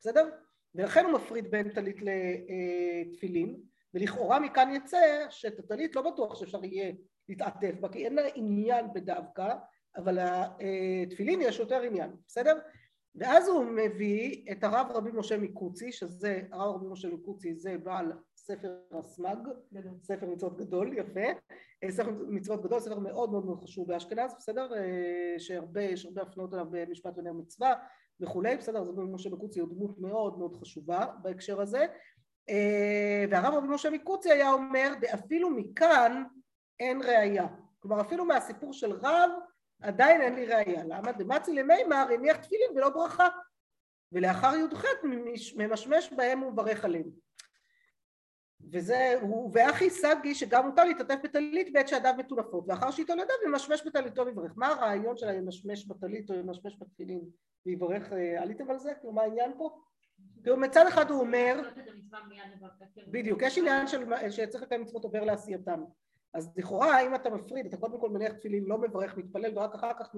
בסדר? ולכן הוא מפריד בין טלית לתפילין ולכאורה מכאן יצא שאת הטלית לא בטוח שאפשר יהיה להתעטף בה כי אין לה עניין בדווקא אבל התפילין יש יותר עניין, בסדר? ואז הוא מביא את הרב רבי משה מקוצי, שזה, הרב רבי משה מקוצי זה בעל ספר הסמ"ג, ספר מצוות גדול, יפה, ספר מצוות גדול, ספר מאוד מאוד מאוד חשוב באשכנז, בסדר? שהרבה, יש הרבה הפניות עליו במשפט ונר מצווה וכולי, בסדר? אז רבי משה מקוצי הוא דמות מאוד מאוד חשובה בהקשר הזה, והרב רבי משה מקוצי היה אומר, ואפילו מכאן אין ראייה, כלומר אפילו מהסיפור של רב עדיין אין לי ראייה, למה? דמצי למימר הניח תפילין ולא ברכה. ולאחר י"ח ממשמש בהם ומברך עליהם וזה, ואחי סגי שגם מותר להתעטף בטלית בעת שידיו מטונפות ואחר שהתולדיו ימשמש בטליתו ויברך מה הרעיון של הימשמש בטלית או ימשמש בתפילין ויברך, עליתם על זה? כאילו מה העניין פה? כאילו מצד אחד הוא אומר בדיוק, יש עניין שצריך לקיים מצוות עובר לעשייתם אז לכאורה אם אתה מפריד, אתה קודם כל מניח תפילין, לא מברך, מתפלל ורק אחר כך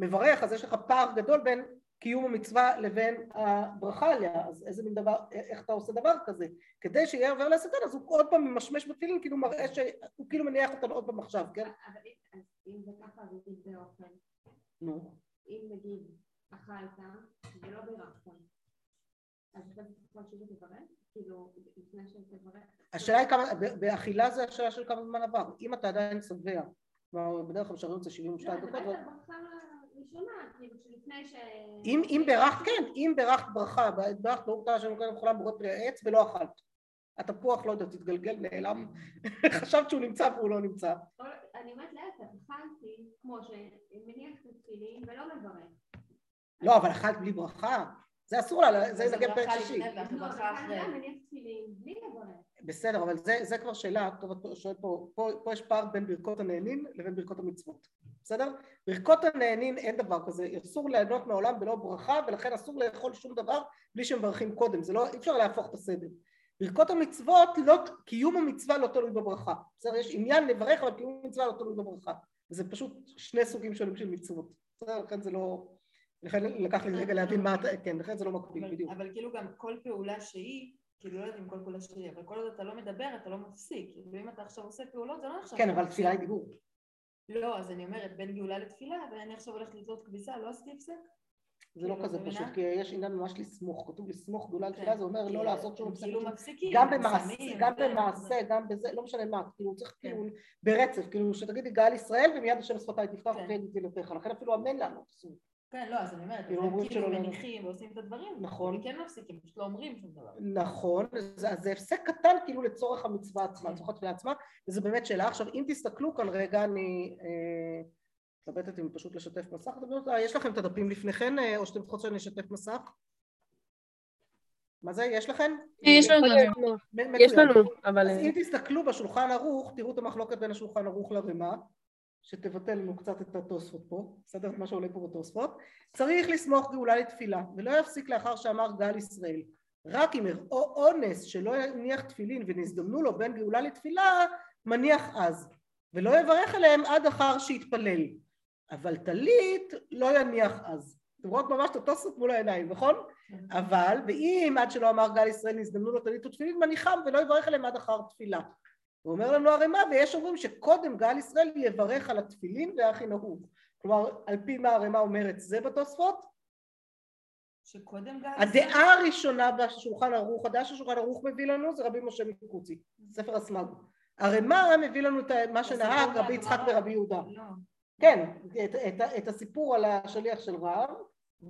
מברך, אז יש לך פער גדול בין קיום המצווה לבין הברכה עליה, אז איזה מין דבר, איך אתה עושה דבר כזה? כדי שיהיה עובר לעשתן, אז הוא עוד פעם ממשמש בתפילין, כאילו מראה שהוא כאילו מניח אותנו עוד פעם עכשיו, כן? אבל אם זה ככה, אז זה אוכל. נו. אם נגיד אכלת ולא בירכת, אז אתה צריך שוב תברך? כאילו, לפני שתברך? השאלה היא כמה, באכילה זה השאלה של כמה זמן עבר, אם אתה עדיין שבע, כלומר בדרך כלל שרים את זה 72 דקות. כאילו ש... אם ברכת, כן, אם ברכת ברכה, ברכת ברוך אתה השם אלוקינו בכולם בורא פרי העץ ולא אכלת. התפוח, לא יודעת, התגלגל, נעלם, חשבת שהוא נמצא והוא לא נמצא. אני אומרת להפך, אכלתי כמו שמניח את התפילין ולא מברך. לא, אבל אכלת בלי ברכה. זה אסור לה, זה נגד פרק שישי. לא, בסדר, אבל זה כבר שאלה, טוב את שואלת פה, פה יש פער בין ברכות הנהנין לבין ברכות המצוות, בסדר? ברכות הנהנין אין דבר כזה, אסור ליהנות מהעולם בלא ברכה ולכן אסור לאכול שום דבר בלי שמברכים קודם, זה לא, אי אפשר להפוך את הסדר. ברכות המצוות, לא, קיום המצווה לא תלוי בברכה, בסדר? יש עניין לברך אבל קיום המצווה לא תלוי בברכה, זה פשוט שני סוגים שונים של מצוות, בסדר? לכן זה לא... לכן לקח לי רגע להבין מה אתה, כן, לכן זה לא מקביל, בדיוק. אבל כאילו גם כל פעולה שהיא, כאילו לא יודעת אם כל פעולה שהיא, אבל כל עוד אתה לא מדבר, אתה לא מפסיק. כאילו אם אתה עכשיו עושה פעולות, זה לא נחשב. כן, אבל תפילה היא דיבור. לא, אז אני אומרת, בין גאולה לתפילה, ואני עכשיו הולכת לזרות כביסה, לא עשיתי הפסק? זה לא כזה פשוט, כי יש עניין ממש לסמוך, כתוב לסמוך גאולה לתפילה, זה אומר לא לעשות שום הפסק. כאילו מפסיקים, גם במעשה, גם במעשה, גם בזה, לא משנה מה, כאילו צריך כאילו ברצף, כאילו שתגידי גאל ישראל ומיד השם שפתיי תפתח ותהי תפילותיך, לכן אפילו אמן לנו, כן, לא, אז אני אומרת, הם כאילו מניחים ועושים את הדברים, נכון, וכן מפסיקים, פשוט לא אומרים שום דבר. נכון, אז זה הפסק קטן כאילו לצורך המצווה עצמה, לצורך התפילה עצמה, וזו באמת שאלה. עכשיו, אם תסתכלו כאן רגע, אני מתלבטת אם פשוט לשתף מסך, יש לכם את הדפים לפניכם, או שאתם צריכות שאני אשתף מסך? מה זה, יש לכם? יש לנו, יש לנו, אבל... אז אם תסתכלו בשולחן ערוך, תראו את המחלוקת בין השולחן ערוך לרמה. שתבטל לנו קצת את התוספות פה, בסדר? את מה שעולה פה בתוספות. צריך לסמוך גאולה לתפילה, ולא יפסיק לאחר שאמר גל ישראל. רק אם הראו אונס שלא יניח תפילין ונזדמנו לו בין גאולה לתפילה, מניח אז. ולא יברך עליהם עד אחר שיתפלל. אבל טלית לא יניח אז. אתם רואים ממש את התוספות מול העיניים, נכון? אבל, ואם עד שלא אמר גל ישראל נזדמנו לו טלית ותפילין, מניחם ולא יברך עליהם עד אחר תפילה. הוא אומר לנו הרמ"א ויש אומרים שקודם גל ישראל יברך על התפילין והכי נהוג כלומר על פי מה הרמ"א אומרת זה בתוספות? שקודם גל הדעה הראשונה בשולחן ערוך, הדעה ששולחן ערוך מביא לנו זה רבי משה מקוצי, ספר הסמ"ג. הרמ"א מביא לנו את מה שנהג רבי יצחק ורבי יהודה? כן, את, את, את הסיפור על השליח של רב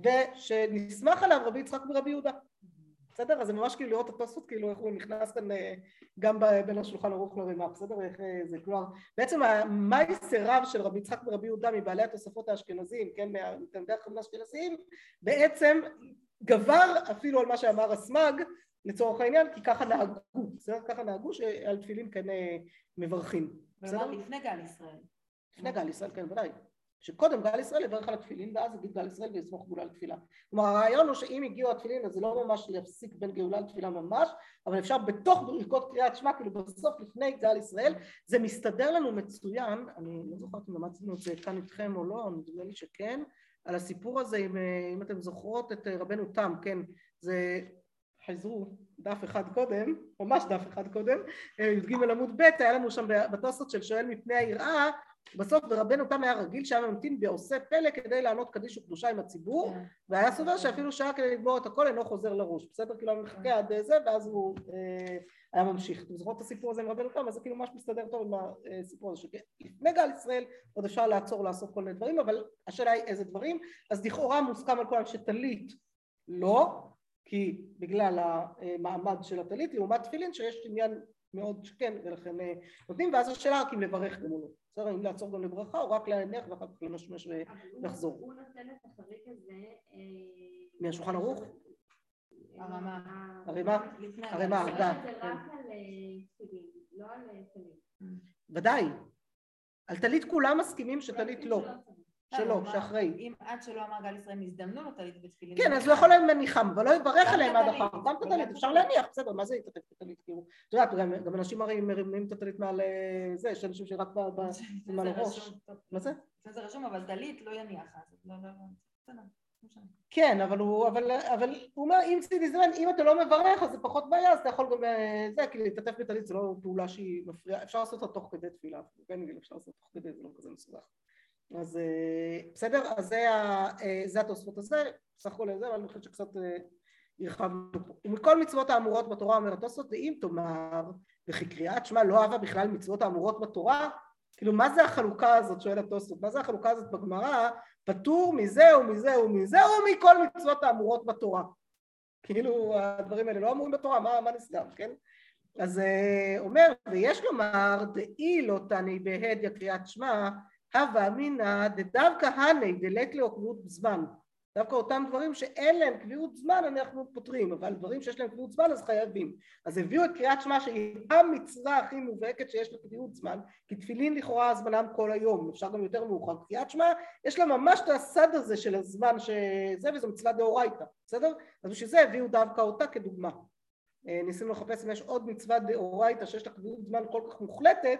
ושנסמך עליו רבי יצחק ורבי יהודה בסדר? אז זה ממש כאילו לראות את התוספות, כאילו איך הוא נכנס כאן אה, גם בין השולחן ערוך לרימה, בסדר? איך אה, זה כלומר, בעצם המייסר רב של רבי יצחק ורבי יהודה מבעלי התוספות האשכנזים, כן, מתלמידי החכמים האשכנזיים, בעצם גבר אפילו על מה שאמר הסמ"ג לצורך העניין, כי ככה נהגו, בסדר? ככה נהגו שעל תפילין כן אה, מברכים, בסדר? לפני גל ישראל. לפני גל ישראל, כן, ודאי. שקודם גל ישראל יברך על התפילין ואז יגיד גל ישראל ויסמוך גאולה לתפילה. כלומר הרעיון הוא שאם הגיעו התפילין אז זה לא ממש להפסיק בין גאולה לתפילה ממש, אבל אפשר בתוך ברכות קריאת שמע, כאילו בסוף לפני גל ישראל, זה מסתדר לנו מצוין, אני לא זוכרת אם למדנו את זה כאן איתכם או לא, נדמה לי שכן, על הסיפור הזה, אם, אם אתם זוכרות את רבנו תם, כן, זה חזרו דף אחד קודם, ממש דף אחד קודם, י"ג עמוד ב', היה לנו שם בתוספות של שואל מפני היראה, בסוף ורבנו תם היה רגיל שהיה ממתין בעושה פלא כדי לענות קדיש וקדושה עם הציבור כן. והיה סובר שאפילו שעה כדי לגמור את הכל אינו חוזר לראש בסדר? כאילו הוא מחכה עד זה ואז הוא אה, היה ממשיך. אתם זוכרות את הסיפור הזה עם רבנו תם? אז זה כאילו ממש מסתדר טוב עם הסיפור הזה שלפני גל ישראל עוד אפשר לעצור לעשות כל מיני דברים אבל השאלה היא איזה דברים. אז לכאורה מוסכם על כולם שטלית לא כי בגלל המעמד של הטלית לעומת תפילין שיש עניין מאוד שכן ולכן אה, נותנים ואז השאלה רק אם לברך גם או לא בסדר אם לעצור גם לברכה או רק להניח ואחר כך למשמש ולחזור הוא נותן את החריג הזה... אה, מהשולחן ערוך? הרמה. הרימה, הגל הרגה. זה. רק על אה, תפילין, לא על אה, תפילין. ודאי על טלית כולם מסכימים שטלית לא שלא, מה- שאחרי אם עד שלא אמר גל ישראל הזדמנו לו טלית ותפילין. כן אז הוא יכול להיות מניחם אבל לא יברך עליהם עד. אחר גם את הטלית אפשר להניח בסדר מה זה יתעטף את הטלית כאילו את יודעת גם- אנשים הרי מרימים את הטלית מעל אה, זה יש אנשים שרק מעל זה הראש מה זה? זה רשום אבל טלית לא יניח אז לא לא לא לא. כן, אבל הוא, אבל, אבל הוא אומר, אם צידיזרן, אם אתה לא מברך אז זה פחות בעיה, אז אתה יכול גם, אה, זה, כי להתעטף בטלית זה לא פעולה שהיא מפריעה, אפשר לעשות אותה תוך כדי תפילה, כן, אפשר לעשות תוך כדי, זה לא כזה מסובך. אז אה, בסדר, אז זה, אה, זה התוספות הזה, סך הכל זה, אבל אני חושבת שקצת אה, הרחבנו פה. ומכל מצוות האמורות בתורה אומר התוספות, ואם תאמר, וכי קריאת שמע לא אהבה בכלל מצוות האמורות בתורה, כאילו מה זה החלוקה הזאת, שואל התוספות, מה זה החלוקה הזאת בגמרא, פטור מזה ומזה ומזה ומכל מצוות האמורות בתורה. כאילו הדברים האלה לא אמורים בתורה, מה, מה נסגר, כן? אז אומר, ויש לומר, דאי לא תני בהדיא קריאת שמע, הווה אמינא דדווקא הני דלת לו קביעות זמן. דווקא אותם דברים שאין להם קביעות זמן אנחנו פותרים, אבל דברים שיש להם קביעות זמן אז חייבים. אז הביאו את קריאת שמע שהיא המצווה הכי מובהקת שיש לה קביעות זמן, כי תפילין לכאורה הזמנם כל היום, אפשר גם יותר מאוחר. קריאת שמע יש לה ממש את הסד הזה של הזמן שזה, וזו מצווה דאורייתא, בסדר? אז בשביל זה הביאו דווקא אותה כדוגמה. אה, ניסינו לחפש אם יש עוד מצווה דאורייתא שיש לה קביעות זמן כל כך מוחלטת,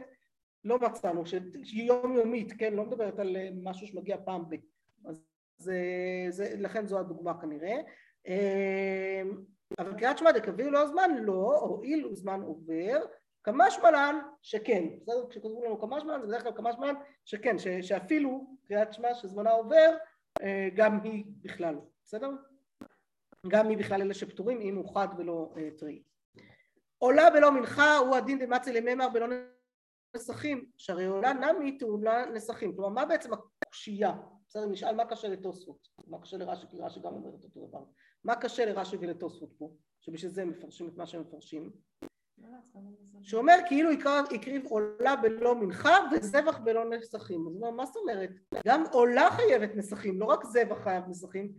לא מצאנו, שהיא יומיומית, כן? לא מדברת על אה, משהו שמגיע פעם ב... אז זה, זה, לכן זו הדוגמה כנראה. אה, אבל קריאת שמע דקביאו לו הזמן לא, הואיל וזמן עובר, כמה שמלן שכן, בסדר? כשכתבו לנו כמה שמלן זה בדרך כלל כמה שמלן שכן, ש, שאפילו קריאת שמע שזמנה עובר, אה, גם היא בכלל, בסדר? גם היא בכלל אלה שפטורים אם הוא חד ולא אה, טרי. עולה בלא מנחה הוא הדין דמצי למימר בלא נסכים, שהרי עולה נמי טעונה נסכים, כלומר מה בעצם הקושייה? בסדר, נשאל מה קשה לתוספות, מה קשה לרש"י, כי רש"י גם אומר את אותו דבר, מה קשה לרש"י ולתוספות פה, שבשביל זה הם מפרשים את מה שהם מפרשים. שאומר כאילו הקריב עולה בלא מנחה וזבח בלא נסכים, אז הוא מה זאת אומרת? גם עולה חייבת נסכים, לא רק זבח חייב נסכים,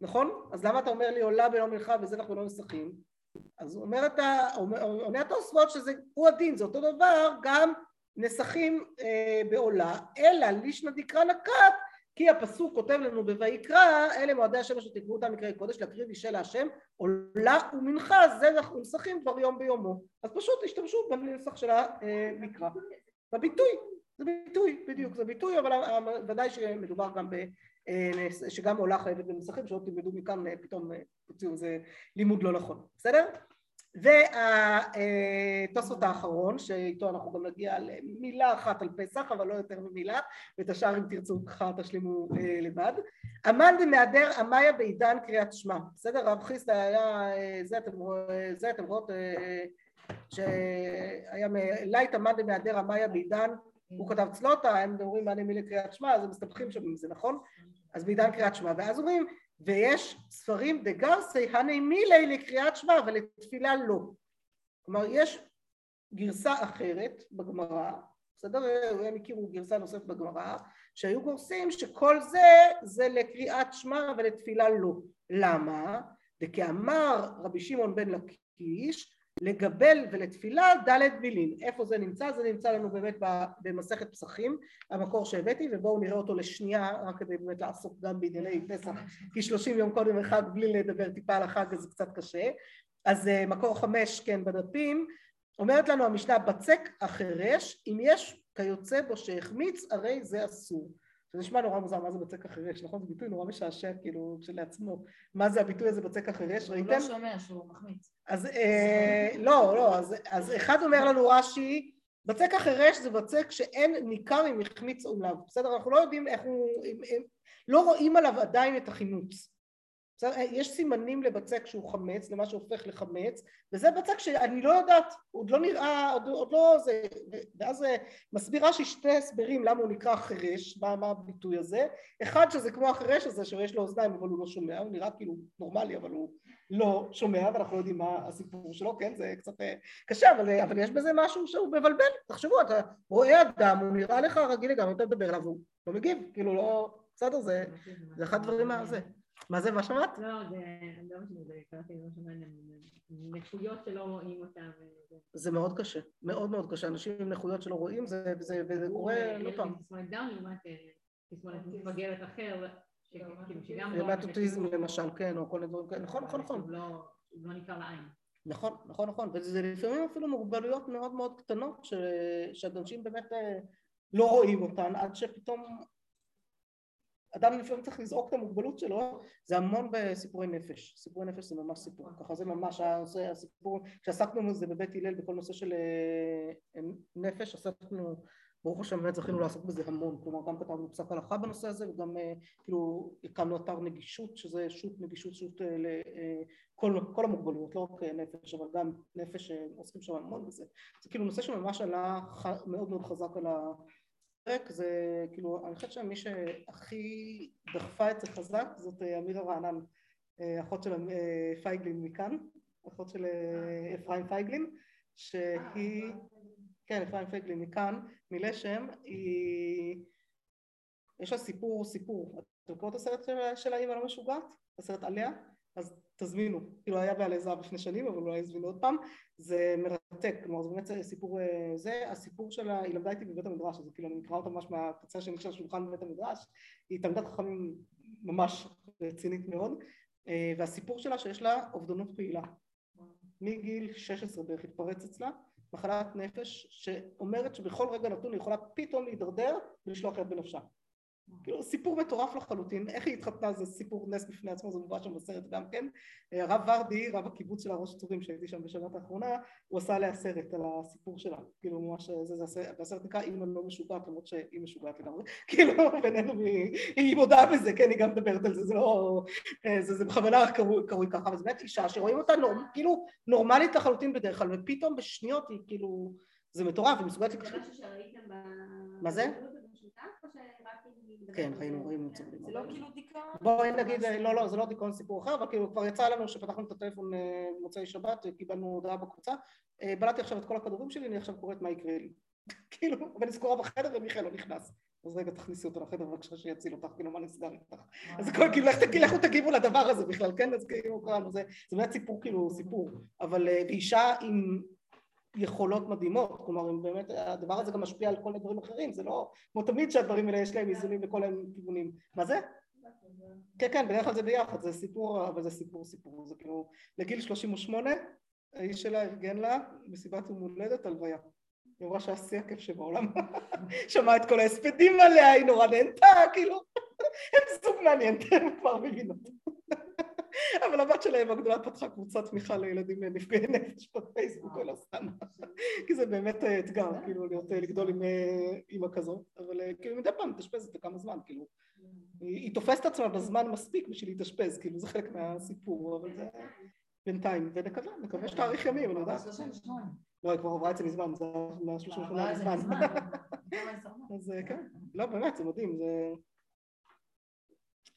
נכון? אז למה אתה אומר לי עולה בלא מנחה וזבח בלא נסכים? אז הוא אומר את ה... אומר- עונה התוספות שזה הוא הדין, זה אותו דבר גם נסכים אה, בעולה, אלא לישנא דקרא נקט כי הפסוק כותב לנו בויקרא אלה מועדי השם אשר תקראו אותם מקראי קודש להקריב אישה להשם עולה ומנחה זבח ונסכים דבר יום ביומו. אז פשוט השתמשו בנוסח של המקרא. בביטוי זה ביטוי בדיוק זה ביטוי אבל ודאי שמדובר גם ב... אה, שגם עולה חייבת בנוסחים שלא תלמדו מכאן אה, פתאום אה, תוציאו איזה לימוד לא נכון. בסדר? והתוספות האחרון שאיתו אנחנו גם נגיע למילה אחת על פסח אבל לא יותר ממילה ואת השאר אם תרצו ככה תשלימו אה, לבד. אמן דמהדר עמיה בעידן קריאת שמע. בסדר רב חיסדא היה אה, זה אתם זה אתם רואות אה, שהיה מ- לייט אמן דמהדר עמיה בעידן הוא כתב צלוטה הם אומרים מענה מילי קריאת שמע אז הם מסתבכים שם עם זה נכון. אז בעידן קריאת שמע. ואז אומרים ויש ספרים דגרסי הנעימילי לקריאת שמע ולתפילה לא. כלומר יש גרסה אחרת בגמרא, בסדר? הם הכירו גרסה נוספת בגמרא, שהיו גורסים שכל זה זה לקריאת שמע ולתפילה לא. למה? וכאמר רבי שמעון בן לקיש לגבל ולתפילה ד' מילין. איפה זה נמצא? זה נמצא לנו באמת במסכת פסחים, המקור שהבאתי, ובואו נראה אותו לשנייה, רק כדי באמת לעסוק גם בענייני פסח, כי שלושים יום קודם החג בלי לדבר טיפה על החג זה קצת קשה. אז אה, מקור חמש, כן, בדפים, אומרת לנו המשנה בצק החירש, אם יש כיוצא בו שהחמיץ, הרי זה אסור. זה נשמע נורא מוזר, מה זה בצק החירש, נכון? זה ביטוי נורא משעשע כאילו כשלעצמו. מה זה הביטוי הזה בצק החירש, ראיתם? הוא לא שומע שהוא מחמיץ. אז אה, לא, לא, אז, אחד אומר לנו רש"י, בצק החירש זה בצק שאין ניכר אם החמיץ או לאו, בסדר? אנחנו לא יודעים איך הוא, לא רואים עליו עדיין את החינוץ. בסדר? יש סימנים לבצק שהוא חמץ, למה שהופך לחמץ, וזה בצק שאני לא יודעת, עוד לא נראה, עוד, עוד לא זה, ואז מסבירה ששתי הסברים למה הוא נקרא חירש, מה, מה הביטוי הזה, אחד שזה כמו החירש הזה שיש לו אוזניים אבל הוא לא שומע, הוא נראה כאילו נורמלי אבל הוא לא שומע ואנחנו לא יודעים מה הסיפור שלו, כן, זה קצת קשה, אבל, אבל יש בזה משהו שהוא מבלבל, תחשבו, אתה רואה אדם, הוא נראה לך רגיל לגמרי, אתה מדבר אליו, הוא לא מגיב, כאילו לא, בסדר, זה, זה אחד הדברים הזה. מה זה, מה שמעת? לא, זה לא משנה, זה קראתי לא נכויות שלא רואים אותן. זה מאוד קשה, מאוד מאוד קשה, אנשים עם נכויות שלא רואים, זה, קורה לא פעם. תסמונת דאון לעומת תסמונת מתבגרת אחר, כאילו שגם... לעומת אוטיזם למשל, כן, או כל מיני דברים כאלה, נכון, נכון, נכון. לא ניכר לעין. נכון, נכון, נכון, וזה לפעמים אפילו מוגבלויות מאוד מאוד קטנות שאנשים באמת לא רואים אותן עד שפתאום אדם לפעמים צריך לזעוק את המוגבלות שלו, זה המון בסיפורי נפש, סיפורי נפש זה ממש סיפור, ככה זה ממש הסיפור, כשעסקנו בזה בבית הלל בכל נושא של אה, נפש, עסקנו, ברוך השם באמת זכינו לעסוק בזה המון, כלומר גם כתבנו פסק הלכה בנושא הזה וגם אה, כאילו הקמנו אתר נגישות, שזה שו"ת נגישות, שו"ת אה, לכל המוגבלויות, לא רק נפש, אבל גם נפש, עוסקים שם המון בזה, זה כאילו נושא שממש עלה מאוד מאוד חזק על ה... הפרק זה כאילו, אני חושבת שמי שהכי דחפה את זה חזק זאת אה, אמירה רענן, אה, אחות של אה, פייגלין מכאן, אחות של אפרים פייגלין, שהיא, כן אפרים פייגלין מכאן, מלשם, היא, יש לה סיפור סיפור, אתם קוראים את הסרט של האימא לא משוגעת? הסרט עליה? אז תזמינו, כאילו היה בעלי זהב לפני שנים אבל אולי יזמינו עוד פעם, זה מרתק, כלומר זה באמת סיפור זה, הסיפור שלה, היא למדה איתי בבית המדרש, אז כאילו אני מקרא אותה ממש מהקצה השני של השולחן בבית המדרש, היא תלמידת חכמים ממש רצינית מאוד, והסיפור שלה שיש לה אובדנות פעילה, מגיל 16 בערך התפרץ אצלה, מחלת נפש שאומרת שבכל רגע נתון היא יכולה פתאום להידרדר ולשלוח יד בנפשה כאילו סיפור מטורף לחלוטין, איך היא התחתנה זה סיפור נס בפני עצמו, זה מובא שם בסרט גם כן. הרב ורדי, רב הקיבוץ של הראש צורים שהייתי שם בשבת האחרונה, הוא עשה עליה סרט על הסיפור שלה, כאילו ממש, זה, זה, הסרט נקרא אימא לא משוגעת, למרות שהיא משוגעת לגמרי, כאילו בינינו היא מודעה בזה, כן, היא גם מדברת על זה, זה לא, זה, זה בכוונה קרוי, קרוי ככה, אבל זו באמת אישה שרואים אותה נור, כאילו נורמלית לחלוטין בדרך כלל, ופתאום בשניות היא כאילו, זה מטורף, היא מסוגלת... מה זה? כן, היינו ראינו את זה. זה לא כאילו דיכאון? בואי נגיד, לא, לא, זה לא דיכאון סיפור אחר, אבל כאילו כבר יצא לנו שפתחנו את הטלפון במוצאי שבת, קיבלנו הודעה בקבוצה, בלעתי עכשיו את כל הכדורים שלי, אני עכשיו קוראת מה יקרה לי. כאילו, ואני סגורה בחדר ומיכאל לא נכנס. אז רגע תכניסי אותו לחדר בבקשה שיציל אותך, כאילו מה נסגר איתך. אז הכל כאילו, לכו תגיבו לדבר הזה בכלל, כן? אז כאילו, זה באמת סיפור כאילו, סיפור. אבל אישה עם יכולות מדהימות, כלומר אם באמת הדבר הזה גם משפיע על כל מיני דברים אחרים, זה לא כמו תמיד שהדברים האלה יש להם איזונים בכל הכיוונים. מה זה? כן כן בדרך כלל זה ביחד, זה סיפור, אבל זה סיפור סיפור, זה כאילו לגיל 38 האיש שלה ארגן לה מסיבת יום הולדת הלוויה. היא אמרה שהיה שיא הכיף שבעולם, שמעה את כל ההספדים עליה, היא נורא נהנתה, כאילו, הם זוג מעניין, הם כבר מבינות. אבל הבת שלהם הגדולה פתחה קבוצת תמיכה לילדים נפגעי נפש בפייסבוק כל הזמן. כי זה באמת אתגר כאילו להיות לגדול עם אימא כזאת. אבל כאילו מדי פעם מתאשפזת לכמה זמן כאילו. היא תופסת עצמה בזמן מספיק בשביל להתאשפז כאילו זה חלק מהסיפור אבל זה בינתיים. ונקווה נקווה שתאריך ימים אני יודעת. לא היא כבר עברה את זה מזמן זה היה 38 מזמן. אז כן. לא באמת זה מדהים זה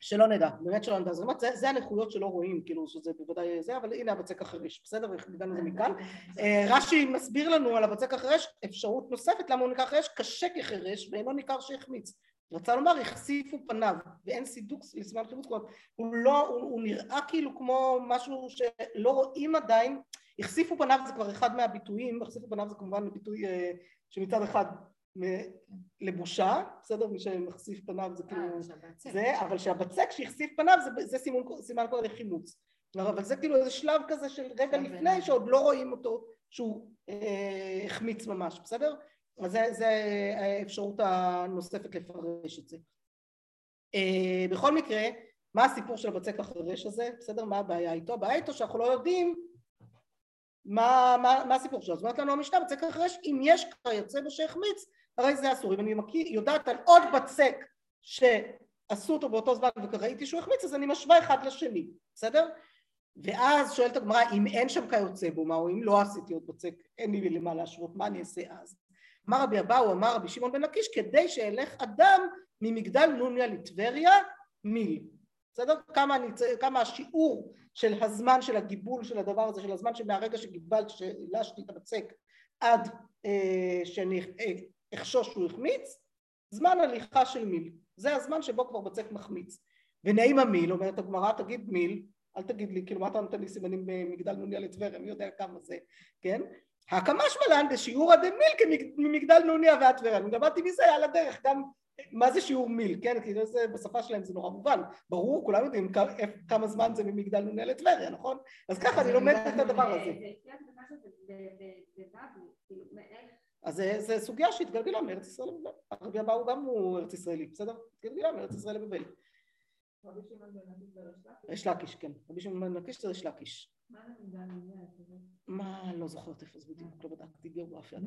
שלא נדע, באמת שלא נדע, אומרת, זה, זה הנכויות שלא רואים, כאילו שזה בוודאי זה, אבל הנה הבצק החרש, בסדר? הגענו לזה מכאן. אה, רש"י מסביר לנו על הבצק החרש אפשרות נוספת למה הוא ניכר חרש, קשה כחרש ואינו ניכר שהחמיץ. רצה לומר, החשיפו פניו, ואין סידוק לסימן חימוץ, כלומר, הוא לא, הוא, הוא נראה כאילו כמו משהו שלא רואים עדיין, החשיפו פניו זה כבר אחד מהביטויים, החשיפו פניו זה כמובן ביטוי אה, שמצד אחד לבושה, בסדר? מי שמחשיף פניו זה כאילו אה, שהבצק. זה, אבל שהבצק שהחשיף פניו זה, סימן קוד לחימוץ. אבל זה כאילו איזה שלב כזה של רגע לפני. שעוד לא רואים אותו שהוא אה, החמיץ ממש, בסדר? אז זה, זה האפשרות הנוספת לפרש את זה. אה, בכל מקרה, מה הסיפור של הבצק החרש הזה? בסדר? מה הבעיה איתו? הבעיה איתו שאנחנו לא יודעים מה, מה, מה הסיפור שלו. אז אומרת לנו המשנה, בצק החרש, אם יש כיוצא בו שהחמיץ, הרי זה אסור. אם אני מכיר, יודעת על עוד בצק שעשו אותו באותו זמן וראיתי שהוא החמיץ, אז אני משווה אחד לשני, בסדר? ואז שואלת הגמרא, אם אין שם כיוצא בו, מה, או אם לא עשיתי עוד בצק, אין לי למה להשוות, מה אני אעשה אז? אמר רבי אבאו, אמר רבי שמעון בן לקיש, כדי שאלך אדם ממגדל נוניה לטבריה, מיל. בסדר? כמה, אני, כמה השיעור של הזמן של הגיבול של הדבר הזה, של הזמן שמהרגע שגיבלתי, שהילשתי את הבצק, עד אה, שאני אה, אחשוש שהוא החמיץ, זמן הליכה של מיל. זה הזמן שבו כבר בצק מחמיץ. ונעים המיל, אומרת הגמרא, תגיד מיל, אל תגיד לי, כאילו מה אתה נותן לי סימנים במגדל נוניה לטבריה, מי יודע כמה זה, כן? הקמש מלן דשיעורא דמיל ממגדל נוניה ועד טבריה. אני למדתי מזה על הדרך, גם מה זה שיעור מיל, כן? כי זה, בשפה שלהם זה נורא מובן. ברור, כולם יודעים כמה, זמן זה ממגדל נוניה לטבריה, נכון? אז ככה אני לומדת את הדבר הזה. זה אצלנו זה משהו בבבלי, כאילו, איך אז זה סוגיה שהתגלגלה מארץ ישראל לבבל. הרבי אבאו גם הוא ארץ ישראלי, בסדר? התגלגלה מארץ ישראל לבבל. יש לקיש, כן. רבי שמעון בן לקיש זה יש לקיש. מה, אני לא זוכרת איפה זה בדיוק, לא בדקתי גיאוגרפיה.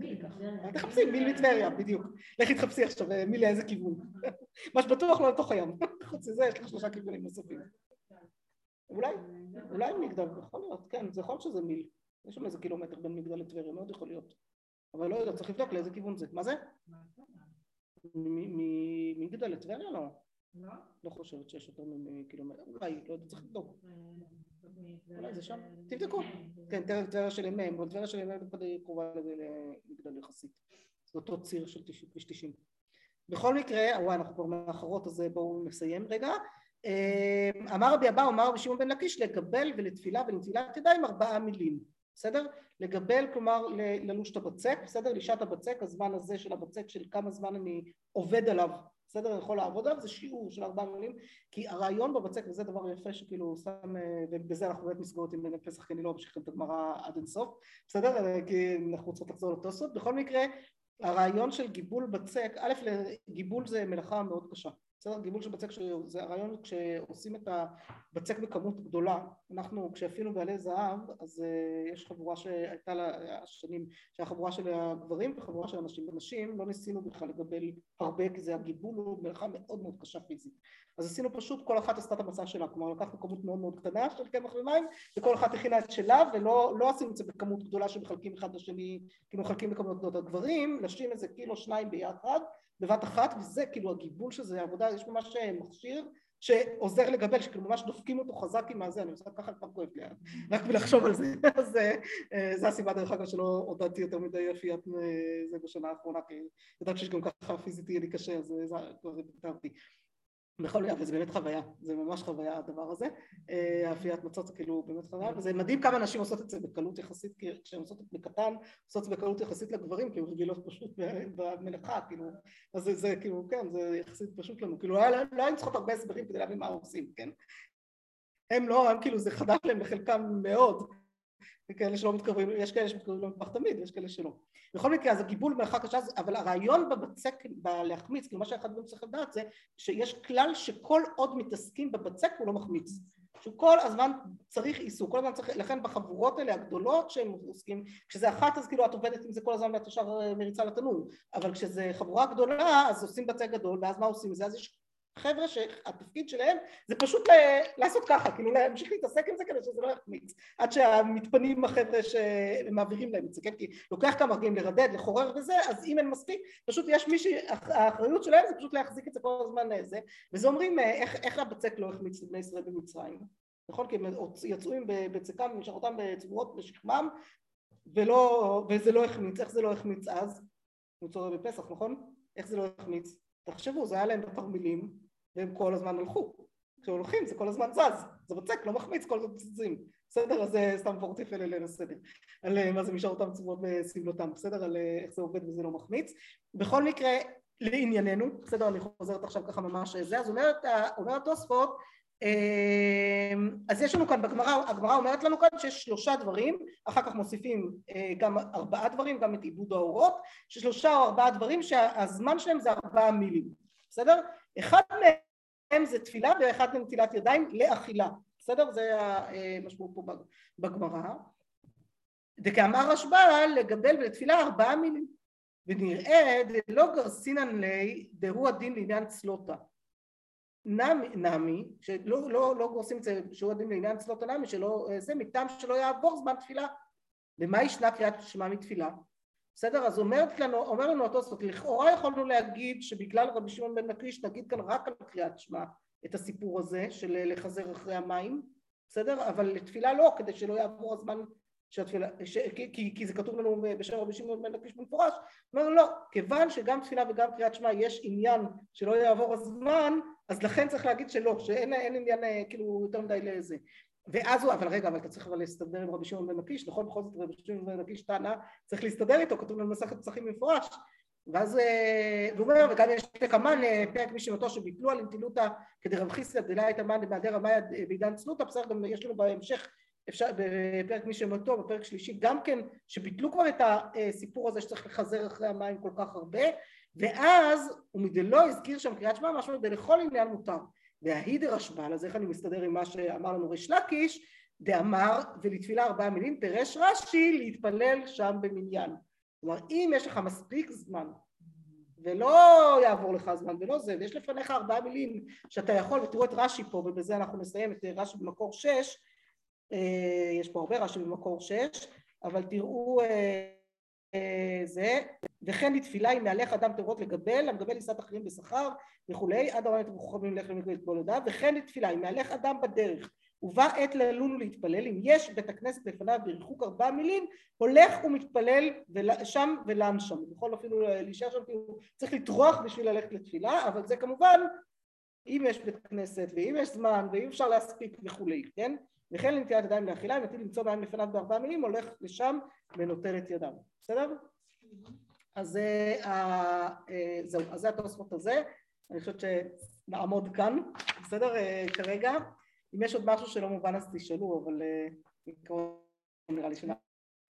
תחפשי, מיל מטבריה, בדיוק. לכי תחפשי עכשיו אה, מיל לאיזה כיוון. מה שבטוח לא לתוך הים. חוץ מזה יש לך שלושה כיוונים נוספים. אולי, אולי מגדל, יכול להיות, כן, זה יכול להיות שזה מיל. יש שם איזה קילומטר בין מגדל לטבריה, מאוד יכול להיות. אבל לא יודע, צריך לבדוק לאיזה כיוון זה. מה זה? מגדל לטבריה? לא. לא חושבת שיש יותר מקילומטר. אולי, לא יודע, צריך לבדוק. אולי זה שם? תבדקו. כן, טבריה- של ימיהם, אבל טבריה של ימיהם דווקא די קרובה למגדל יחסית. זה אותו ציר של 90 כביש 90. בכל מקרה, וואי, אנחנו כבר מאחרות, אז בואו נסיים רגע. אה, אמר רבי אבאו, אמר רבי שמעון בן לקיש, לקבל ולתפילה ולנטילת ידיים ארבעה מילים, בסדר? לגבל, כלומר ללוש את הבצק, בסדר? לישת הבצק, הזמן הזה של הבצק, של כמה זמן אני עובד עליו, בסדר? אני יכול לעבוד עליו, זה שיעור של ארבעה מילים, כי הרעיון בבצק, וזה דבר יפה שכאילו שם, אה, ובזה אנחנו באמת נסגור אותי בין פסח, כי אני לא אמשיך את הגמרא עד אינסוף, בסדר? אה, כי אנחנו רוצות לחזור לתוספות. בכל מקרה, הרעיון של גיבול בצק, א', גיבול זה מלאכה מאוד קשה. בסדר? גיבול של בצק, זה הרעיון כשעושים את הבצק בכמות גדולה. אנחנו, כשאפינו בעלי זהב, אז uh, יש חבורה שהייתה לה השנים, שהיה חבורה של הגברים וחבורה של הנשים. ונשים לא ניסינו בכלל לגבל הרבה, כי זה הגיבול הוא מלאכה מאוד מאוד קשה פיזית. אז עשינו פשוט, כל אחת עשתה את המסע שלה, כלומר לקחנו כמות מאוד מאוד קטנה של קמח ומים, וכל אחת הכינה את שלה, ולא לא עשינו את זה בכמות גדולה שמחלקים אחד לשני, כאילו מחלקים בכמות גדולות. הגברים, נשים איזה קילו שניים ביחד, בבת אחת, וזה כאילו הגיבול שזה עבודה, יש ממש מכשיר שעוזר לגבל, שכאילו ממש דופקים אותו חזק עם הזה, אני עושה ככה כבר כואב לי, רק מלחשוב על זה, אז אה, זה הסיבה דרך אגב שלא עודדתי יותר מדי אפיית אה, זה בשנה האחרונה, כי יודעת שיש גם ככה פיזית יהיה לי קשה, אז זה כבר ויתרתי. בכל מקרה, אבל זה באמת חוויה, זה ממש חוויה הדבר הזה, אה, אפיית מצות זה כאילו באמת חוויה, וזה מדהים כמה נשים עושות את זה בקלות יחסית, כי כשהן עושות את זה בקטן, עושות את זה בקלות יחסית לגברים, כי הן רגילות פשוט במלאכה, כאילו, אז זה, זה כאילו, כן, זה יחסית פשוט לנו, כאילו, לא, לא היינו צריכות הרבה הסברים כדי להבין מה עושים, כן? הם לא, הם כאילו, זה חדש להם לחלקם מאוד, כאלה שלא מתקרבים, יש כאלה שמתקרבים למטבח תמיד, יש כאלה שלא. בכל מקרה, אז הגיבול מרחק קשה, אבל הרעיון בבצק, בלהחמיץ, כאילו מה שאחד הדברים צריך לדעת זה שיש כלל שכל עוד מתעסקים בבצק הוא לא מחמיץ. שהוא כל הזמן צריך עיסוק, כל הזמן צריך, לכן בחבורות האלה הגדולות שהם עוסקים, כשזה אחת אז כאילו את עובדת עם זה כל הזמן ואת ישר מריצה לתנור, אבל כשזה חבורה גדולה אז עושים בצק גדול ואז מה עושים עם זה? אז יש חבר'ה שהתפקיד שלהם זה פשוט ל- לעשות ככה, כאילו להמשיך להתעסק עם זה כדי שזה לא יחמיץ, עד שהמתפנים החבר'ה שמעבירים להם את זה, כן? כי לוקח כמה רגעים לרדד, לחורר וזה, אז אם אין מספיק, פשוט יש מישהי, האחריות שלהם זה פשוט להחזיק את זה כל הזמן לזה, וזה אומרים אה, איך, איך הבצק לא החמיץ לבני ישראל במצרים, נכון? כי הם יצאו עם בצקם ונשארותם בצבועות בשכמם, ולא, וזה לא החמיץ, איך זה לא החמיץ אז? הוא צורר בפסח, נכון? איך זה לא החמיץ? תחשבו, זה היה להם בתרמילים, והם כל הזמן הלכו. כשהולכים זה כל הזמן זז, זה בצק, לא מחמיץ כל הזמן זזים. בסדר? אז זה סתם פורטיף אלה ליל הסדר. על אה, מה זה משאר אותם צורות בסבלותם, בסדר? על אה, איך זה עובד וזה לא מחמיץ. בכל מקרה, לענייננו, בסדר? אני חוזרת עכשיו ככה ממש זה, אז אומרת, אומר התוספות, אמ, אז יש לנו כאן בגמרא, הגמרא אומרת לנו כאן שיש שלושה דברים, אחר כך מוסיפים אה, גם ארבעה דברים, גם את עיבוד האורות, ששלושה או ארבעה דברים שהזמן שלהם זה ארבעה מילים, בסדר? אחד מהם זה תפילה ואחד מהם נטילת ידיים לאכילה, בסדר? זה המשמעות פה בגמרא. דכאמר רשב"א לגבל ולתפילה ארבעה מילים. ונראה דלא גרסינן ליה דהוא הדין לעניין צלוטה נמי, נמי שלא לא, לא גורסים את זה שהוא הדין לעניין צלות הנמי שלא זה מטעם שלא יעבור זמן תפילה. למה ישנה קריאת שמע מתפילה בסדר? אז אומרת לנו, אומר לנו התוספות לכאורה יכולנו להגיד שבגלל רבי שמעון בן מקיש נגיד כאן רק על קריאת שמע את הסיפור הזה של לחזר אחרי המים בסדר? אבל לתפילה לא כדי שלא יעבור הזמן שהתפילה, ש, כי, כי, כי זה כתוב לנו בשם רבי שמעון בן לקיש במפורש, אומר לא, כיוון שגם תפילה וגם קריאת שמע יש עניין שלא יעבור הזמן, אז לכן צריך להגיד שלא, שאין עניין אה, כאילו יותר מדי לזה. ואז הוא, אבל רגע, אבל אתה צריך אבל להסתדר עם רבי שמעון בן לקיש, נכון? בכל זאת רבי שמעון בן לקיש טענה, צריך להסתדר איתו, כתוב לנו במסכת פסחים במפורש. ואז אה, הוא אומר, וגם יש פרק המן, אה, פרק משמתו שביטלו על אינטילותא כדי רב חיסדא דלה את המן למהדר המאיה בעידן צנותא, בסדר, גם יש לנו בהמשך אפשר, בפרק מי שמותו, בפרק שלישי גם כן, שביטלו כבר את הסיפור הזה שצריך לחזר אחרי המים כל כך הרבה, ואז ומדלא הזכיר שם קריאת שמע משהו ולכל עניין מותר. וההידר השב"ל, אז איך אני מסתדר עם מה שאמר לנו ריש לקיש, דאמר ולתפילה ארבעה מילים, פירש רש"י להתפלל שם במניין. כלומר אם יש לך מספיק זמן ולא יעבור לך זמן ולא זה, ויש לפניך ארבעה מילים שאתה יכול, ותראו את רש"י פה, ובזה אנחנו נסיים את רש"י במקור שש, אה, יש פה הרבה רש"י במקור שש, אבל תראו אה, זה, וכן לתפילה אם מהלך אדם תורות לגבל, המגבל עיסת אחרים בשכר וכולי, עד הרעיון אתם חוכמים ללכת למקבל את בולדיו, וכן לתפילה אם מהלך אדם בדרך ובא עת ללון ולהתפלל, אם יש בית הכנסת לפניו בריחוק ארבעה מילים, הולך ומתפלל שם ולן שם, יכול אפילו להישאר שם, כאילו צריך לטרוח בשביל ללכת לתפילה, אבל זה כמובן אם יש בית כנסת ואם יש זמן ואם אפשר להספיק וכולי, כן? וכן לנטילת ידיים לאכילה, אם נטיל למצוא בהם לפניו בארבעה מילים, הולך לשם ונוטל את ידם, בסדר? אז אה, אה, זהו, אז זה התוספות הזה, אני חושבת שנעמוד כאן, בסדר? אה, כרגע, אם יש עוד משהו שלא מובן אז תשאלו, אבל נראה לי שנעמוד